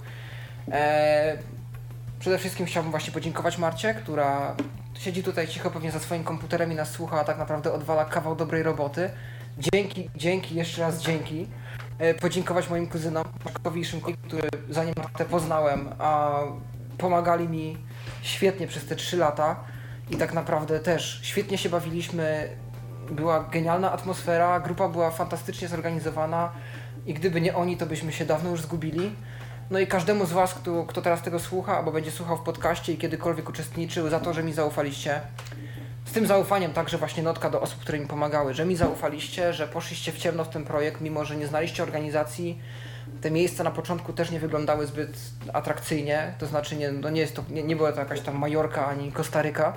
Przede wszystkim chciałbym właśnie podziękować Marcie, która siedzi tutaj cicho pewnie za swoim komputerem i nas słucha, a tak naprawdę odwala kawał dobrej roboty. Dzięki, dzięki, jeszcze raz dzięki. E, Podziękować moim kuzynom, Markowi i Szymkowi, który zanim te poznałem, a pomagali mi świetnie przez te 3 lata i tak naprawdę też świetnie się bawiliśmy. Była genialna atmosfera, grupa była fantastycznie zorganizowana i gdyby nie oni, to byśmy się dawno już zgubili. No i każdemu z Was, kto, kto teraz tego słucha, albo będzie słuchał w podcaście i kiedykolwiek uczestniczył, za to, że mi zaufaliście. Z tym zaufaniem także właśnie notka do osób, które mi pomagały, że mi zaufaliście, że poszliście w ciemno w ten projekt, mimo że nie znaliście organizacji. Te miejsca na początku też nie wyglądały zbyt atrakcyjnie, to znaczy nie, no nie, jest to, nie, nie była to jakaś tam Majorka ani Kostaryka,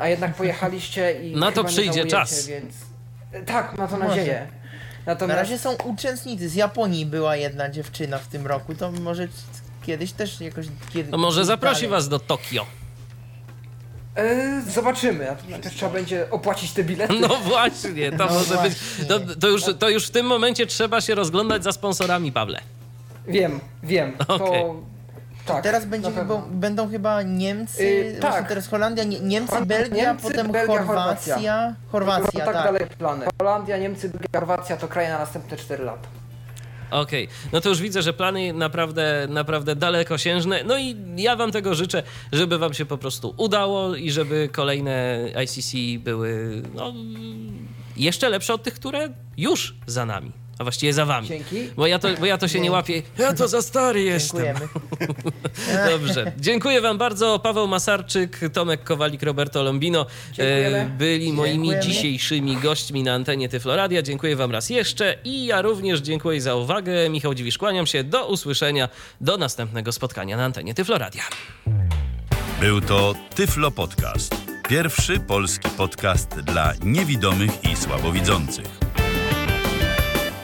a jednak pojechaliście i Na to przyjdzie żałujecie, czas. Więc... Tak, ma to Może. nadzieję. Na Natomiast razie są uczestnicy. Z Japonii była jedna dziewczyna w tym roku. To może kiedyś też jakoś. Kiedy, No może zaprosi dalej. was do Tokio. e, zobaczymy, a to najpierw trzeba będzie opłacić te bilety. No właśnie, to No może być. właśnie. To, to, już, to już w tym momencie trzeba się rozglądać za sponsorami, Pawle. Wiem, wiem. Okej. To... Tak, Teraz będzie chyba, będą chyba Niemcy, Yy, tak. teraz Holandia, nie, Niemcy, Holandia, Belgia, Niemcy, potem Belgia, Chorwacja. Chorwacja. Chorwacja, tak, tak. dalej plany. Holandia, Niemcy, Belgia, Chorwacja to kraje na następne 4 lata. Okej, no to już widzę, że plany naprawdę, naprawdę dalekosiężne. No i ja wam tego życzę, żeby wam się po prostu udało i żeby kolejne ICC były no, jeszcze lepsze od tych, które już za nami, a właściwie za wami. Dzięki. Bo ja to, bo ja to się nie łapię. Ja to za stary jestem. Dziękujemy. Dobrze. Dziękuję Wam bardzo. Paweł Masarczyk, Tomek Kowalik, Roberto Lombino Dziękujemy. e, byli moimi Dziękujemy. dzisiejszymi gośćmi na antenie Tyfloradia. Dziękuję Wam raz jeszcze i ja również dziękuję za uwagę. Michał Dziwisz, kłaniam się. Do usłyszenia. Do następnego spotkania na antenie Tyfloradia. Był to Tyflo Podcast. Pierwszy polski podcast dla niewidomych i słabowidzących.